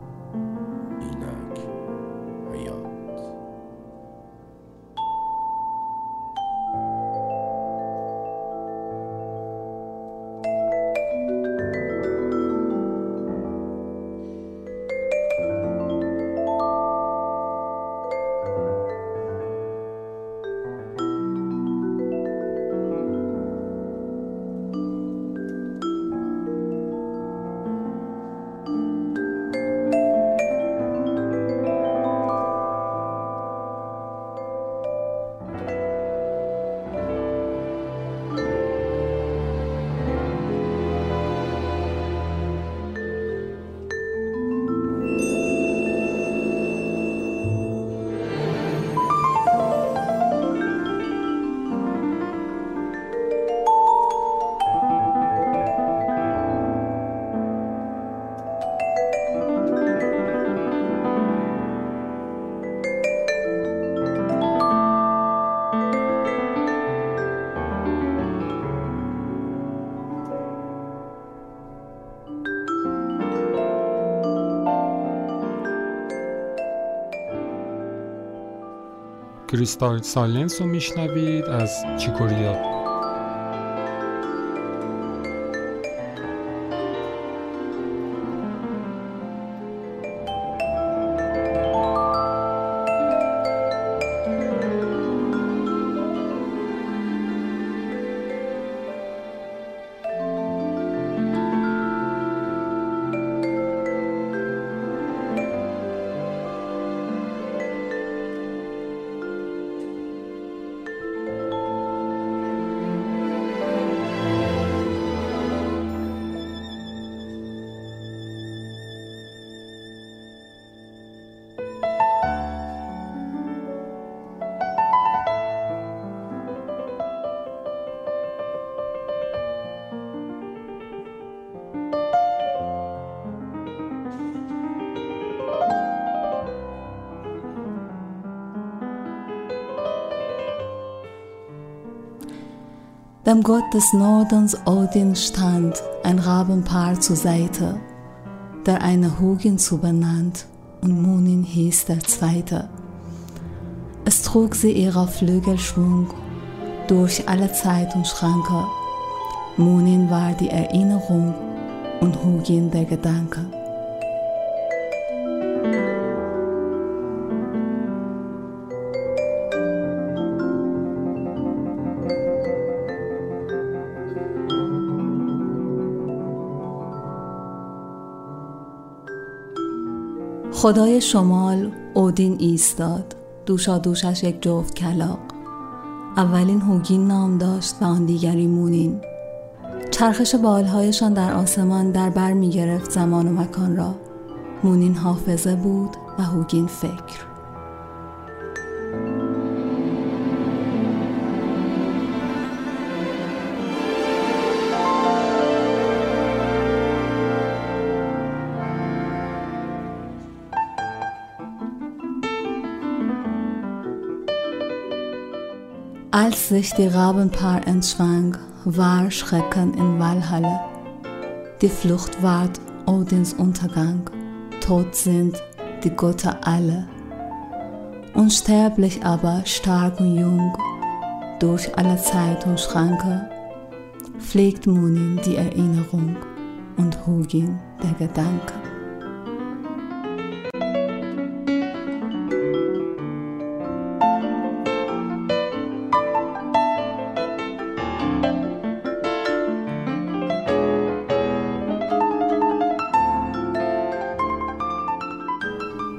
کریستال سالنس رو میشنوید از چیکوریا. Dem Gott des Nordens Odin stand ein Rabenpaar zur Seite, der eine Hugin zu benannt und Munin hieß der zweite. Es trug sie ihrer Flügelschwung durch alle Zeit und Schranke. Munin war die Erinnerung und Hugin der Gedanke. خدای شمال اودین ایستاد. دوشا دوشش یک جفت کلاق. اولین هوگین نام داشت و آن دیگری مونین. چرخش بالهایشان در آسمان در بر می گرفت زمان و مکان را. مونین حافظه بود و هوگین فکر. Sich die Rabenpaar entschwang, war Schrecken in Walhalle. Die Flucht ward Odins Untergang, tot sind die Götter alle. Unsterblich aber, stark und jung, durch alle Zeit und Schranke, pflegt Munin die Erinnerung und Hugin der Gedanke.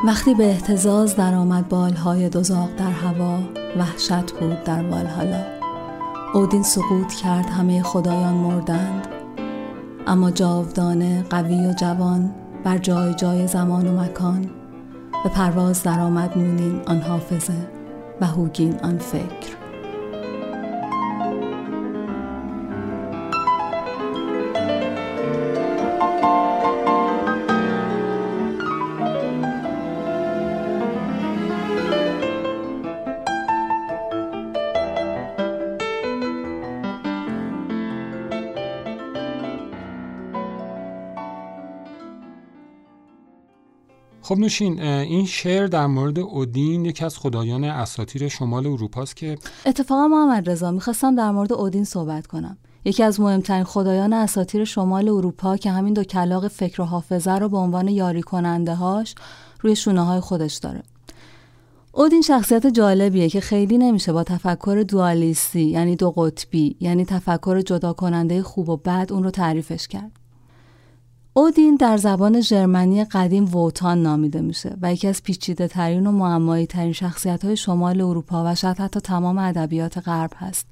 وقتی به احتزاز در آمد بالهای دوزاق در هوا وحشت بود در والهالا اودین سقوط کرد همه خدایان مردند. اما جاودانه قوی و جوان بر جای جای زمان و مکان به پرواز درآمد نونین آن حافظه و هوگین آن فکر. خب نوشین این شعر در مورد اودین یکی از خدایان اساطیر شمال اروپا است که اتفاقا محمد رضا می‌خواستم در مورد اودین صحبت کنم. یکی از مهمترین خدایان اساطیر شمال اروپا که همین دو کلاق فکر و حافظه رو به عنوان یاری کننده هاش روی شونه های خودش داره. اودین شخصیت جالبیه که خیلی نمیشه با تفکر دوالیستی یعنی دو قطبی یعنی تفکر جدا کننده خوب و بد اون رو تعریفش کرد. اودین در زبان ژرمنی قدیم ووتان نامیده میشه و یکی از پیچیده ترین و معمایی ترین شخصیت های شمال اروپا و شاید حتی تمام ادبیات غرب هست.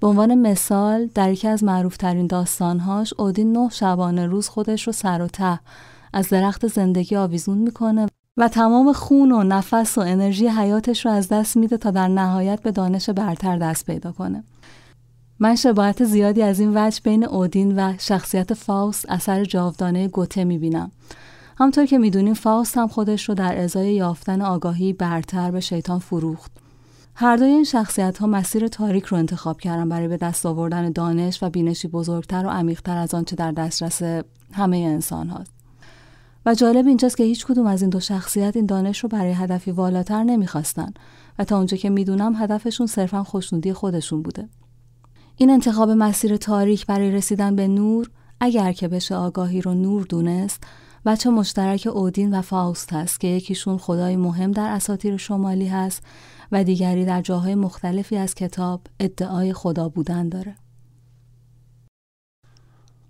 به عنوان مثال در یکی از معروف ترین داستانهاش اودین نه شبانه روز خودش رو سر و ته از درخت زندگی آویزون می‌کنه و تمام خون و نفس و انرژی حیاتش رو از دست میده تا در نهایت به دانش برتر دست پیدا کنه. من شباهت زیادی از این وجه بین اودین و شخصیت فاوست اثر جاودانه گوته می‌بینم همطور که می‌دونیم فاوست هم خودش رو در ازای یافتن آگاهی برتر به شیطان فروخت هر دوی این شخصیت ها مسیر تاریک رو انتخاب کردن برای به دست آوردن دانش و بینشی بزرگتر و عمیقتر از آنچه در دسترس همه انسان هاست. و جالب اینجاست که هیچ کدوم از این دو شخصیت این دانش رو برای هدفی والاتر نمی‌خواستن و تا اونجا که می‌دونم هدفشون صرفا خوشنودی خودشون بوده. این انتخاب مسیر تاریک برای رسیدن به نور اگر که بشه آگاهی رو نور دونست بچه مشترک اودین و فاوست هست که یکیشون خدای مهم در اساطیر شمالی هست و دیگری در جاهای مختلفی از کتاب ادعای خدا بودن داره.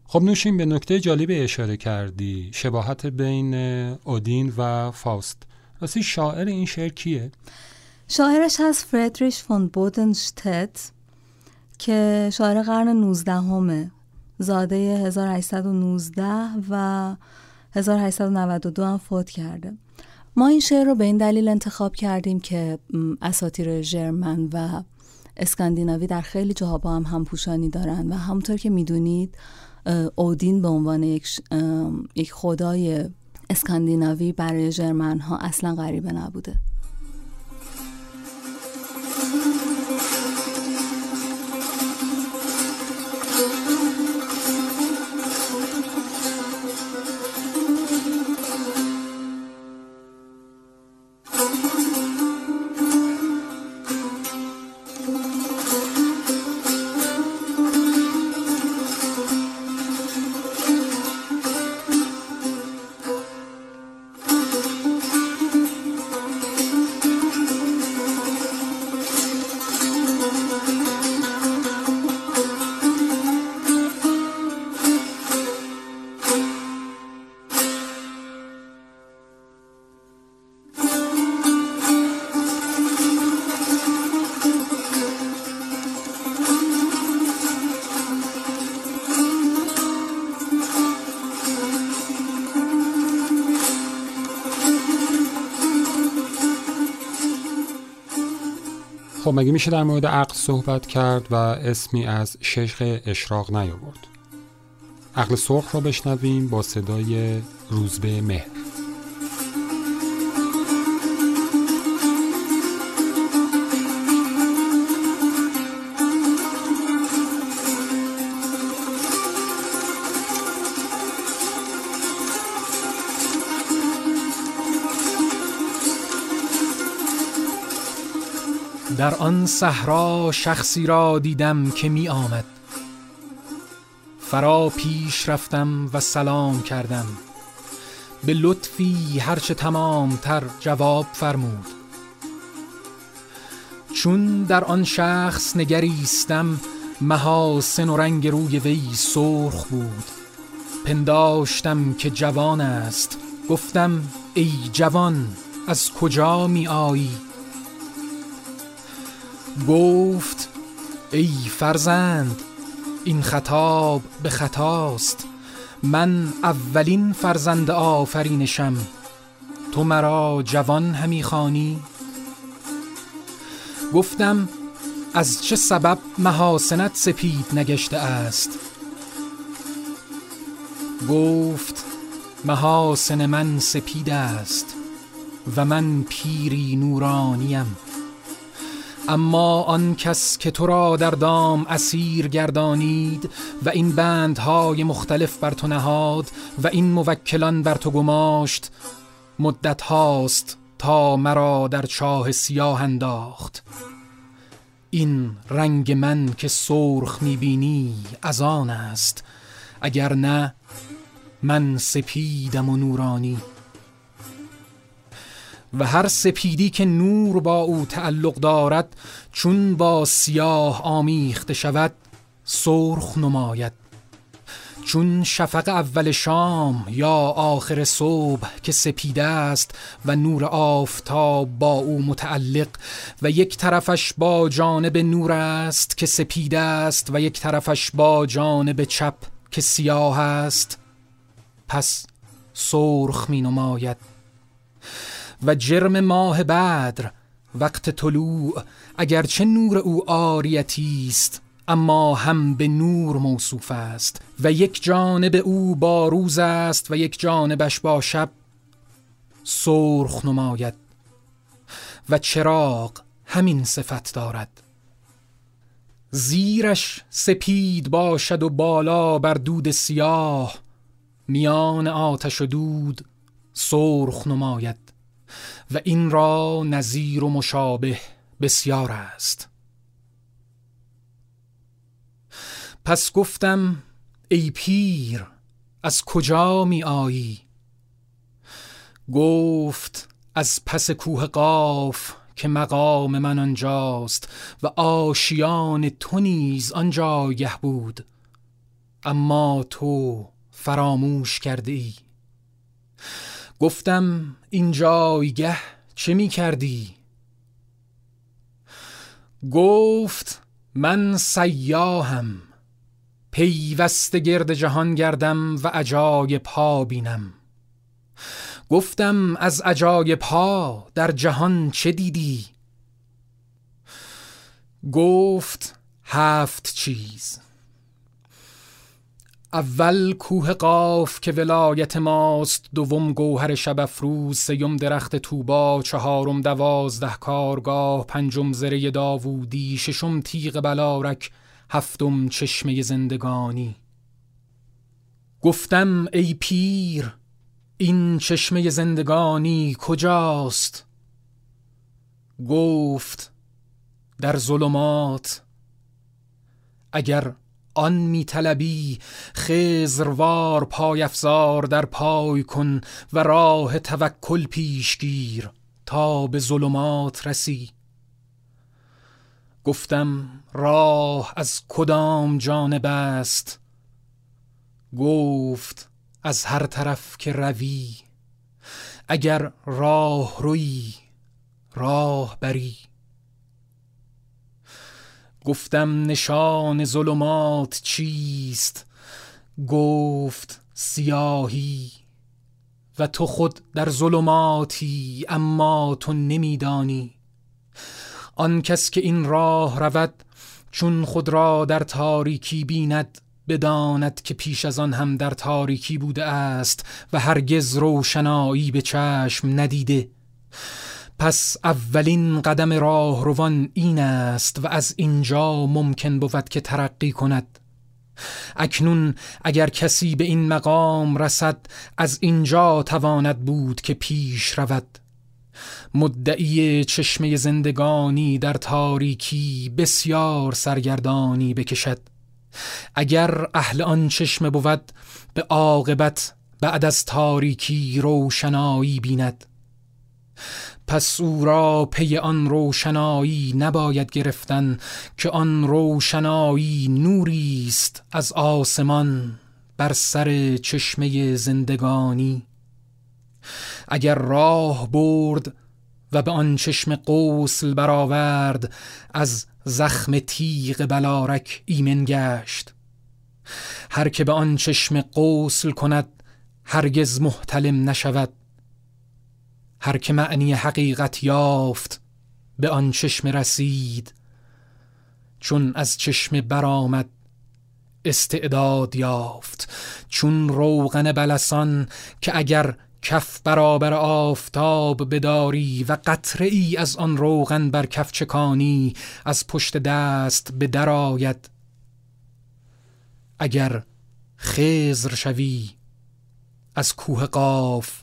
خب نوشین به نکته جالب اشاره کردی شباهت بین اودین و فاوست. راستی شاعر این شعر کیه؟ شاعرش هست فردریش فون بودنشتت. که شاعر قرن 19 همه زاده 1819 و 1892 هم فوت کرده. ما این شعر رو به این دلیل انتخاب کردیم که اساتیر ژرمن و اسکاندیناوی در خیلی جاها با هم همپوشانی دارن و همونطور که می‌دونید اودین به عنوان یک, یک خدای اسکاندیناوی برای ژرمن ها اصلا غریبه نبوده. مگه میشه در مورد عقل صحبت کرد و اسمی از شیخ اشراق نیاورد. عقل سرخ را بشنویم با صدای روزبه مهر. در آن صحرا شخصی را دیدم که می آمد. فرا پیش رفتم و سلام کردم. به لطفی هرچه تمام تر جواب فرمود. چون در آن شخص نگریستم محاسن و رنگ روی وی سرخ بود. پنداشتم که جوان است. گفتم ای جوان از کجا می آیی؟ گفت ای فرزند این خطاب به خطاست. من اولین فرزند آفرینشم. تو مرا جوان همی خانی گفتم از چه سبب محاسنت سپید نگشته است؟ گفت محاسن من سپید است و من پیری نورانیم. اما آن کس که تو را در دام اسیر گردانید و این بندهای مختلف بر تو نهاد و این موکلان بر تو گماشت مدت هاست تا مرا در چاه سیاه انداخت. این رنگ من که سرخ می‌بینی از آن است اگر نه من سپیدم و نورانی. و هر سپیدی که نور با او تعلق دارد چون با سیاه آمیخته شود سرخ نماید. چون شفق اول شام یا آخر صبح که سپیده است و نور آفتاب با او متعلق و یک طرفش با جانب نور است که سپیده است و یک طرفش با جانب چپ که سیاه است پس سرخ می نماید. و جرم ماه بدر وقت طلوع اگرچه نور او آریتی است اما هم به نور موصوف است و یک جانب او با روز است و یک جانبش با شب سرخ نماید و چراغ همین صفت دارد. زیرش سپید باشد و بالا بر دود سیاه میان آتش و دود سرخ نماید. و این را نظیر و مشابه بسیار است. پس گفتم ای پیر از کجا می آیی؟ گفت از پس کوه قاف که مقام من آنجاست و آشیان تو نیز آنجا یه بود. اما تو فراموش کرده ای. گفتم این جایگه چه می کردی؟ گفت من سیاهم پیوسته گرد جهان گردم و عجای پا بینم گفتم از عجای پا در جهان چه دیدی؟ گفت هفت چیز اول کوه قاف که ولایت ماست دوم گوهر شب افروز سیم درخت توبا چهارم دوازده کارگاه پنجم زره داوودی ششم تیغ بلارک هفتم چشمه زندگانی. گفتم ای پیر این چشمه زندگانی کجاست؟ گفت در ظلمات. اگر آن میطلبی خزروار پای افزار در پای کن و راه توکل پیشگیر تا به ظلمات رسی. گفتم راه از کدام جانب است؟ گفت از هر طرف که روی. اگر راه روی راه بری. گفتم نشان ظلمات چیست؟ گفت سیاهی. و تو خود در ظلماتی اما تو نمیدانی. آن کس که این راه رود چون خود را در تاریکی بیند بداند که پیش از آن هم در تاریکی بوده است و هرگز روشنایی به چشم ندیده. پس اولین قدم راه روان این است و از اینجا ممکن بود که ترقی کند. اکنون اگر کسی به این مقام رسد از اینجا تواند بود که پیش رود. مدعی چشمه زندگانی در تاریکی بسیار سرگردانی بکشد. اگر اهل آن چشمه بود به عاقبت بعد از تاریکی روشنایی بیند. پس او را پی آن روشنایی نباید گرفتن که آن روشنایی نوری است از آسمان بر سر چشمه زندگانی. اگر راه برد و به آن چشم قوسل برآورد از زخم تیغ بلارک ایمن گشت. هر که به آن چشم قوسل کند هرگز محتلم نشود. هر که معنی حقیقت یافت به آن چشم رسید. چون از چشم برآمد استعداد یافت. چون روغن بلسان که اگر کف برابر آفتاب بداری و قطره ای از آن روغن بر کف چکانی از پشت دست به درآید اگر خزر شوی از کوه قاف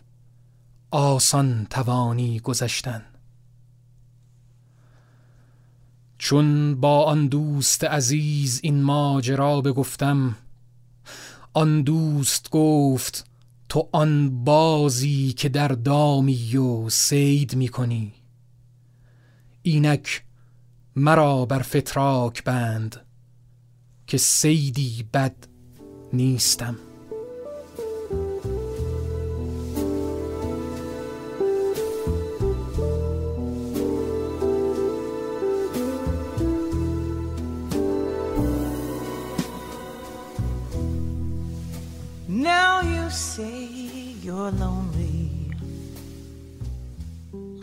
آسان توانی گذشتن. چون با آن دوست عزیز این ماجرا بگفتم آن دوست گفت تو آن بازی که در دامی و سید می کنی. اینک مرا بر فتراک بند که سیدی بد نیستم.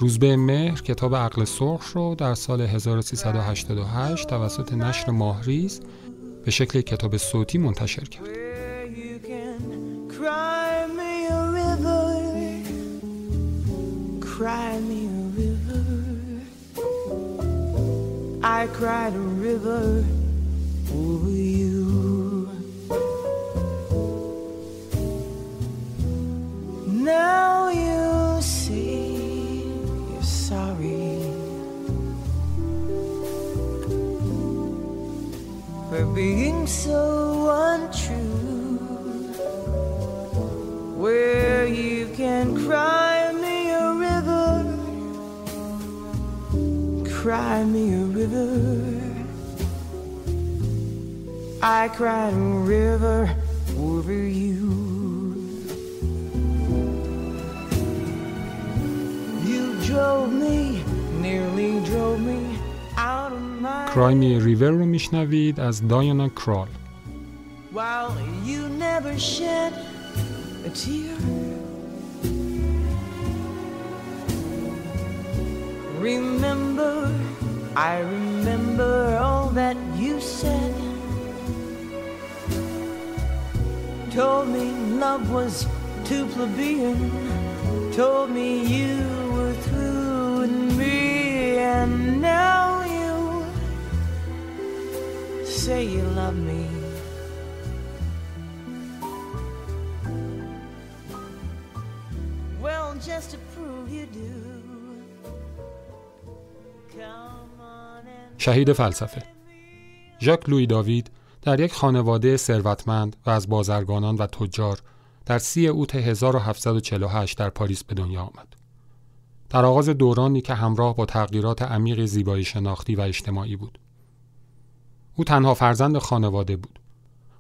روزبه مهر کتاب عقل سرخ رو در سال 1388 توسط نشر ماهریز به شکل کتاب صوتی منتشر کرد. I cried a river. I cried a river over you. Cry Me a River رو میشنوید از دایانا کرال While you never shed a tear Remember, I remember all that you said Told me love was too plebeian Told me you were through with me And now say you love me. Well, just to prove you do. شهید فلسفه ژاک لوی داوید در یک خانواده ثروتمند و از بازرگانان و تجار در سی اوت 1748 در پاریس به دنیا آمد. در آغاز دورانی که همراه با تغییرات عمیق زیبایی شناختی و اجتماعی بود. او تنها فرزند خانواده بود.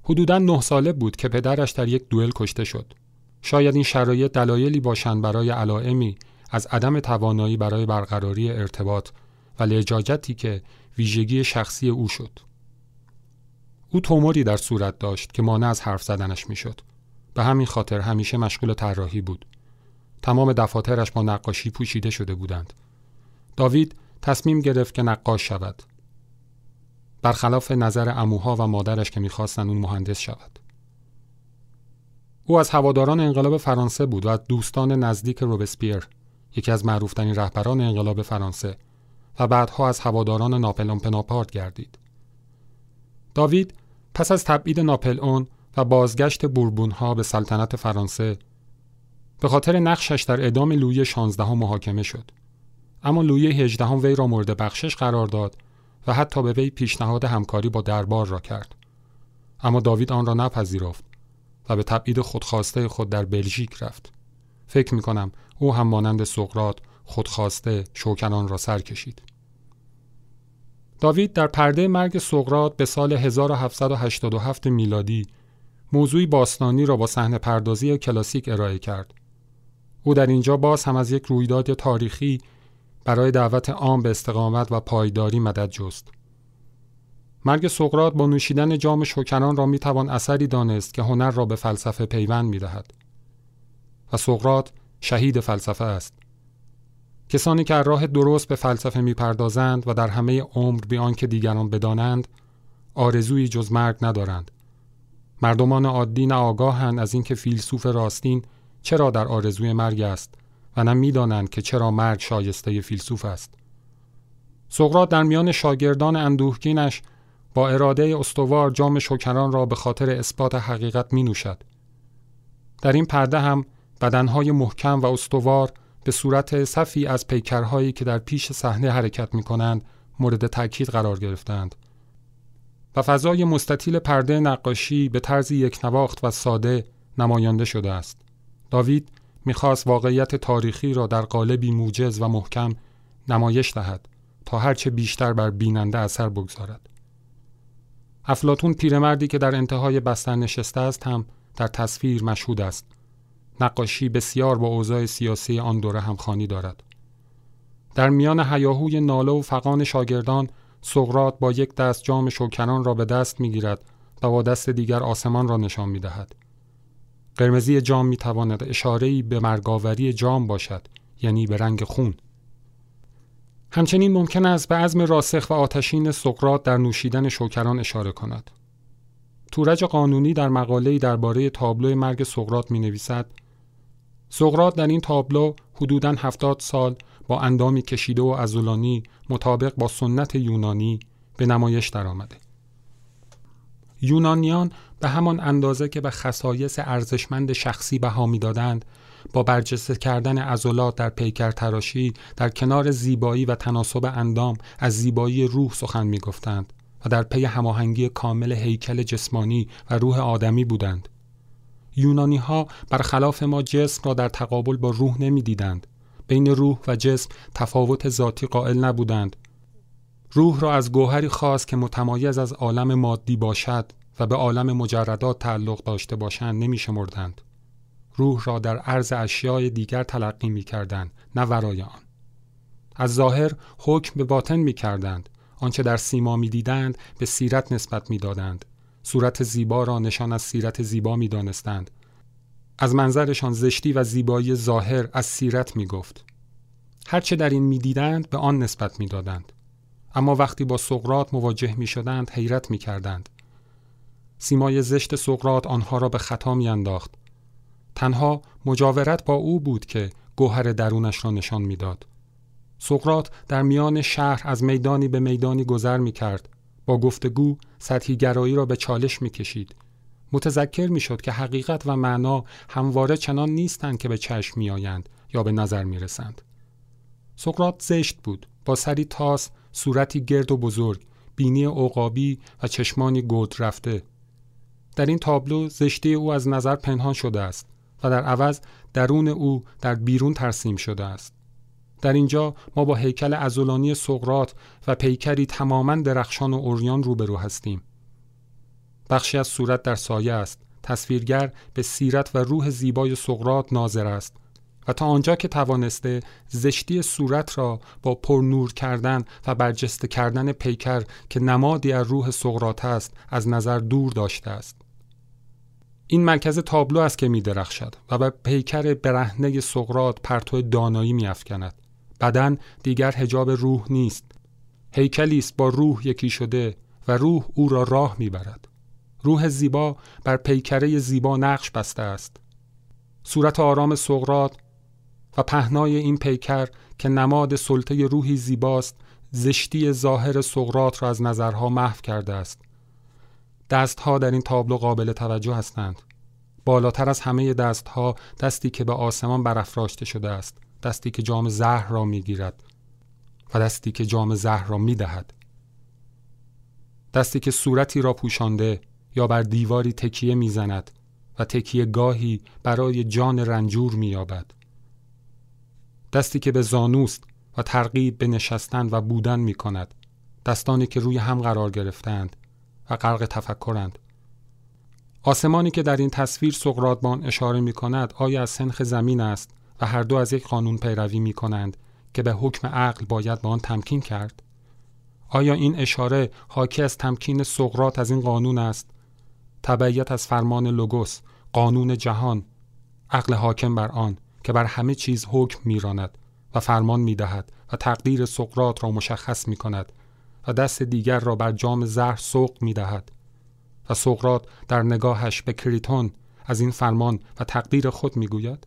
حدوداً نه ساله بود که پدرش در یک دوئل کشته شد. شاید این شرایط دلایلی باشند برای علائمی از عدم توانایی برای برقراری ارتباط و لجاجتی که ویژگی شخصی او شد. او توموری در صورت داشت که مانع از حرف زدنش می‌شد. به همین خاطر همیشه مشغول طراحی بود. تمام دفاترش با نقاشی پوشیده شده بودند. داوید تصمیم گرفت که نقاش شود برخلاف نظر اموها و مادرش که می‌خواستند اون مهندس شود. او از هواداران انقلاب فرانسه بود و از دوستان نزدیک روبسپیر یکی از معروفترین رهبران انقلاب فرانسه و بعدها از هواداران ناپلئون پناپارت گردید. داوید پس از تبعید ناپلئون و بازگشت بوربونها به سلطنت فرانسه به خاطر نقشش در اعدام لویی 16 محاکمه شد. اما لویی 18 وی را مورد بخشش قرار داد و حتی به وی پیشنهاد همکاری با دربار را کرد. اما داوید آن را نپذیرفت و به تبعید خودخواسته خود در بلژیک رفت. فکر می کنم او هم مانند سقرات خودخواسته شوکنان را سر کشید. داوید در پرده مرگ سقرات به سال 1787 میلادی موضوعی باستانی را با صحنه پردازی کلاسیک ارائه کرد او در اینجا باز هم از یک رویداد تاریخی برای دعوت عام به استقامت و پایداری مدد جست. مرگ سقراط با نوشیدن جام شکران را می‌توان اثری دانست که هنر را به فلسفه پیوند می‌دهد. و سقراط شهید فلسفه است. کسانی که راه درست به فلسفه می‌پردازند و در همه عمر بیان که دیگران بدانند آرزویی جز مرگ ندارند. مردمان عادی نه آگاهند از اینکه فیلسوف راستین چرا در آرزوی مرگ است و نه می‌دانند که چرا مرگ شایسته فیلسوف است. سقراط در میان شاگردان اندوهگینش با اراده استوار جام شکران را به خاطر اثبات حقیقت می نوشد. در این پرده هم بدنهای محکم و استوار به صورت صفی از پیکرهایی که در پیش صحنه حرکت می کنند مورد تاکید قرار گرفتند و فضای مستطیل پرده نقاشی به طرز یک نواخت و ساده نمایانده شده است. داوید می‌خواست واقعیت تاریخی را در قالبی موجز و محکم نمایش دهد تا هرچه بیشتر بر بیننده اثر بگذارد. افلاتون پیرمردی که در انتهای بستر نشسته است هم در تصویر مشهود است. نقاشی بسیار با اوضاع سیاسی آن دوره همخوانی دارد. در میان هیاهوی ناله و فقان شاگردان سقرات با یک دست جام شوکنان را به دست می‌گیرد و با دست دیگر آسمان را نشان می دهد. قرمزی جام می تواند اشارهی به مرگاوری جام باشد یعنی به رنگ خون. همچنین ممکن است به عزم راسخ و آتشین سقرات در نوشیدن شوکران اشاره کند. تورج قانونی در مقاله‌ای درباره تابلو مرگ سقرات می نویسد سقرات در این تابلو حدوداً هفتاد سال با اندامی کشیده و ازولانی مطابق با سنت یونانی به نمایش درآمده. یونانیان به همان اندازه که به خصایص ارزشمند شخصی بها می‌دادند با برجسته کردن عضلات در پیکر تراشی در کنار زیبایی و تناسب اندام از زیبایی روح سخن می‌گفتند و در پی هماهنگی کامل هیکل جسمانی و روح آدمی بودند یونانی ها برخلاف ما جسم را در تقابل با روح نمی دیدند. بین روح و جسم تفاوت ذاتی قائل نبودند. روح را از گوهری خاص که متمایز از عالم مادی باشد و به عالم مجردات تعلق داشته باشند نمی شمردند. روح را در عرض اشیای دیگر تلقی می کردند نه ورای آن. از ظاهر حکم به باطن می کردند. آنچه در سیما می دیدند به سیرت نسبت می دادند. صورت زیبا را نشان از سیرت زیبا می دانستند. از منظرشان زشتی و زیبایی ظاهر از سیرت می گفت. هرچه در این می دیدند به آن نسبت می دادند. اما وقتی با سقرات مواجه می شدند حیرت می کردند. سیمای زشت سقرات آنها را به خطا می انداخت. تنها مجاورت با او بود که گوهر درونش را نشان می‌داد. سقرات در میان شهر از میدانی به میدانی گذر می کرد. با گفتگو سطحی گرایی را به چالش می کشید. متذکر می شد که حقیقت و معنا همواره چنان نیستند که به چشم می آیند یا به نظر می رسند. سقرات زشت بود با سری تاس صورتی گرد و بزرگ بینی عقابی و چشمانی گود رفته در این تابلو زشتی او از نظر پنهان شده است و در عوض درون او در بیرون ترسیم شده است در اینجا ما با هیکل ازولانی سقرات و پیکری تماما درخشان و اوریان روبرو هستیم. بخشی از صورت در سایه است. تصویرگر به سیرت و روح زیبای سقرات ناظر است و تا آنجا که توانسته زشتی صورت را با پرنور کردن و برجسته کردن پیکر که نمادی از روح سقرات است از نظر دور داشته است. این مرکز تابلو است که می درخشد و به پیکر برهنه سقرات پرتو دانایی می افکند. بدن دیگر هجاب روح نیست. هیکلی است با روح یکی شده و روح او را راه می‌برد. روح زیبا بر پیکره زیبا نقش بسته است. صورت آرام سقرات و پهنای این پیکر که نماد سلطه روحی زیباست زشتی ظاهر سقرات را از نظرها محو کرده است. دستها در این تابلو قابل توجه هستند. بالاتر از همه دستها دستی که به آسمان برافراشته شده است. دستی که جام زهر را می‌گیرد و دستی که جام زهر را می‌دهد. دستی که صورتی را پوشانده یا بر دیواری تکیه می‌زند و تکیه گاهی برای جان رنجور مییابد. دستی که به زانوست و ترغیب به نشستن و بودن می کند دستانی که روی هم قرار گرفتند و غرق تفکرند. آسمانی که در این تصویر سقراط اشاره می کند آیا از سنخ زمین است؟ و هر دو از یک قانون پیروی می کنند که به حکم عقل باید به آن تمکین کرد؟ آیا این اشاره حاکی از تمکین سقرات از این قانون است؟ تبعیت از فرمان لوگوس، قانون جهان، عقل حاکم بر آن که بر همه چیز حکم میراند و فرمان می دهد و تقدیر سقرات را مشخص می کند و دست دیگر را بر جام زهر سوق می دهد و سقرات در نگاهش به کریتون از این فرمان و تقدیر خود می گوید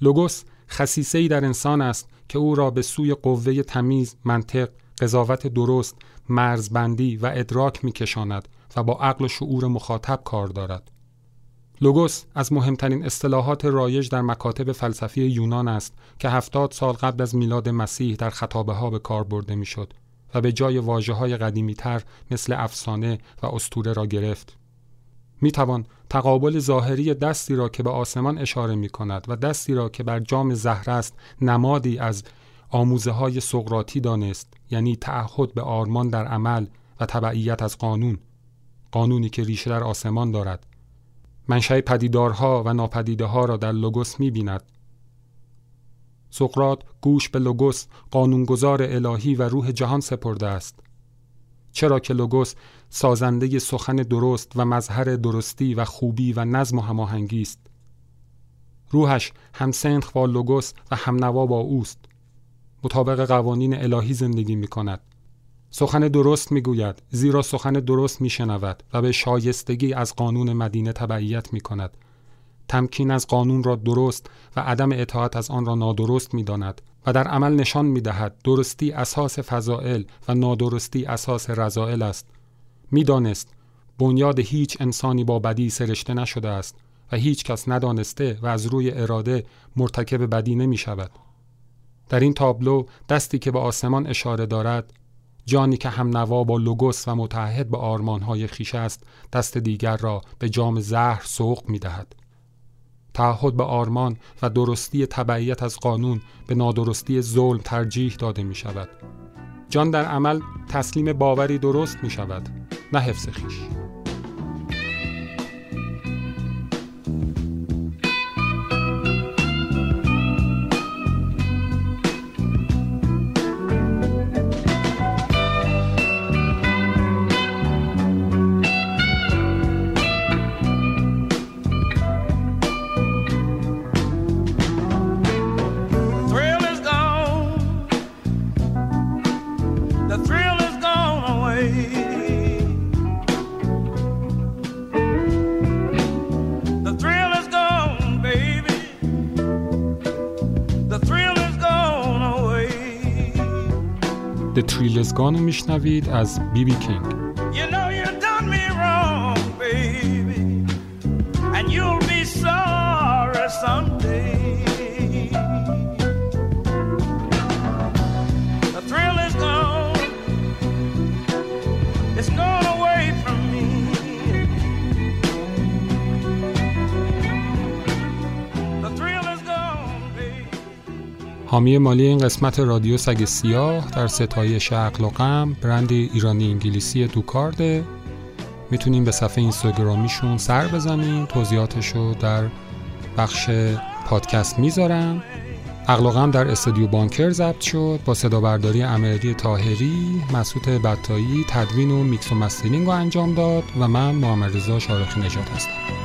لوگوس خصیصه در انسان است که او را به سوی قوه تمیز، منطق، قضاوت درست، مرزبندی و ادراک می کشاند و با عقل و شعور مخاطب کار دارد. لوگوس از مهمترین اصطلاحات رایج در مکاتب فلسفی یونان است که هفتاد سال قبل از میلاد مسیح در خطابه ها به کار برده می‌شد و به جای واجه های قدیمی تر مثل افسانه و استوره را گرفت. می توان تقابل ظاهری دستی را که به آسمان اشاره می کند و دستی را که بر جام زهر است نمادی از آموزه های سقراطی دانست یعنی تعهد به آرمان در عمل و تبعیت از قانون قانونی که ریشه در آسمان دارد. منشأ پدیدارها و ناپدیده ها را در لوگوس می بیند سقرات گوش به لوگوس قانونگذار الهی و روح جهان سپرده است. چرا که لوگوس سازنده سخن درست و مظهر درستی و خوبی و نظم و هماهنگی است. روحش هم سنخ با لوگوس و هم نوا با اوست. مطابق قوانین الهی زندگی می کند سخن درست می گوید زیرا سخن درست می شنود و به شایستگی از قانون مدینه تبعیت می کند تمکین از قانون را درست و عدم اطاعت از آن را نادرست می داند و در عمل نشان می دهد درستی اساس فضائل و نادرستی اساس رضائل است می‌دانست بنیاد هیچ انسانی با بدی سرشته نشده است و هیچ کس ندانسته و از روی اراده مرتکب بدی نمی شود. در این تابلو دستی که به آسمان اشاره دارد جانی که هم نوا با لوگوس و متحد به آرمانهای خیش است دست دیگر را به جام زهر سوق می دهد. تعهد به آرمان و درستی تبعیت از قانون به نادرستی ظلم ترجیح داده می شود. جان در عمل تسلیم باوری درست می شود نه حفظ خیش رو میشنوید از بی بی کینگ. حامی مالی این قسمت رادیو سگ سیاه در ستایش عقل و غم برند ایرانی انگلیسی دوکارده می‌تونیم به صفحه اینستاگرامیشون سر بزنیم. توضیحاتشو در بخش پادکست می‌ذارم. عقل و غم در استودیو بانکر ضبط شد. با صدا برداری امیری طاهری مسعود بطایی تدوین و میکس و mastering رو انجام داد و من محمد رضا شاهرخی نژاد هستم.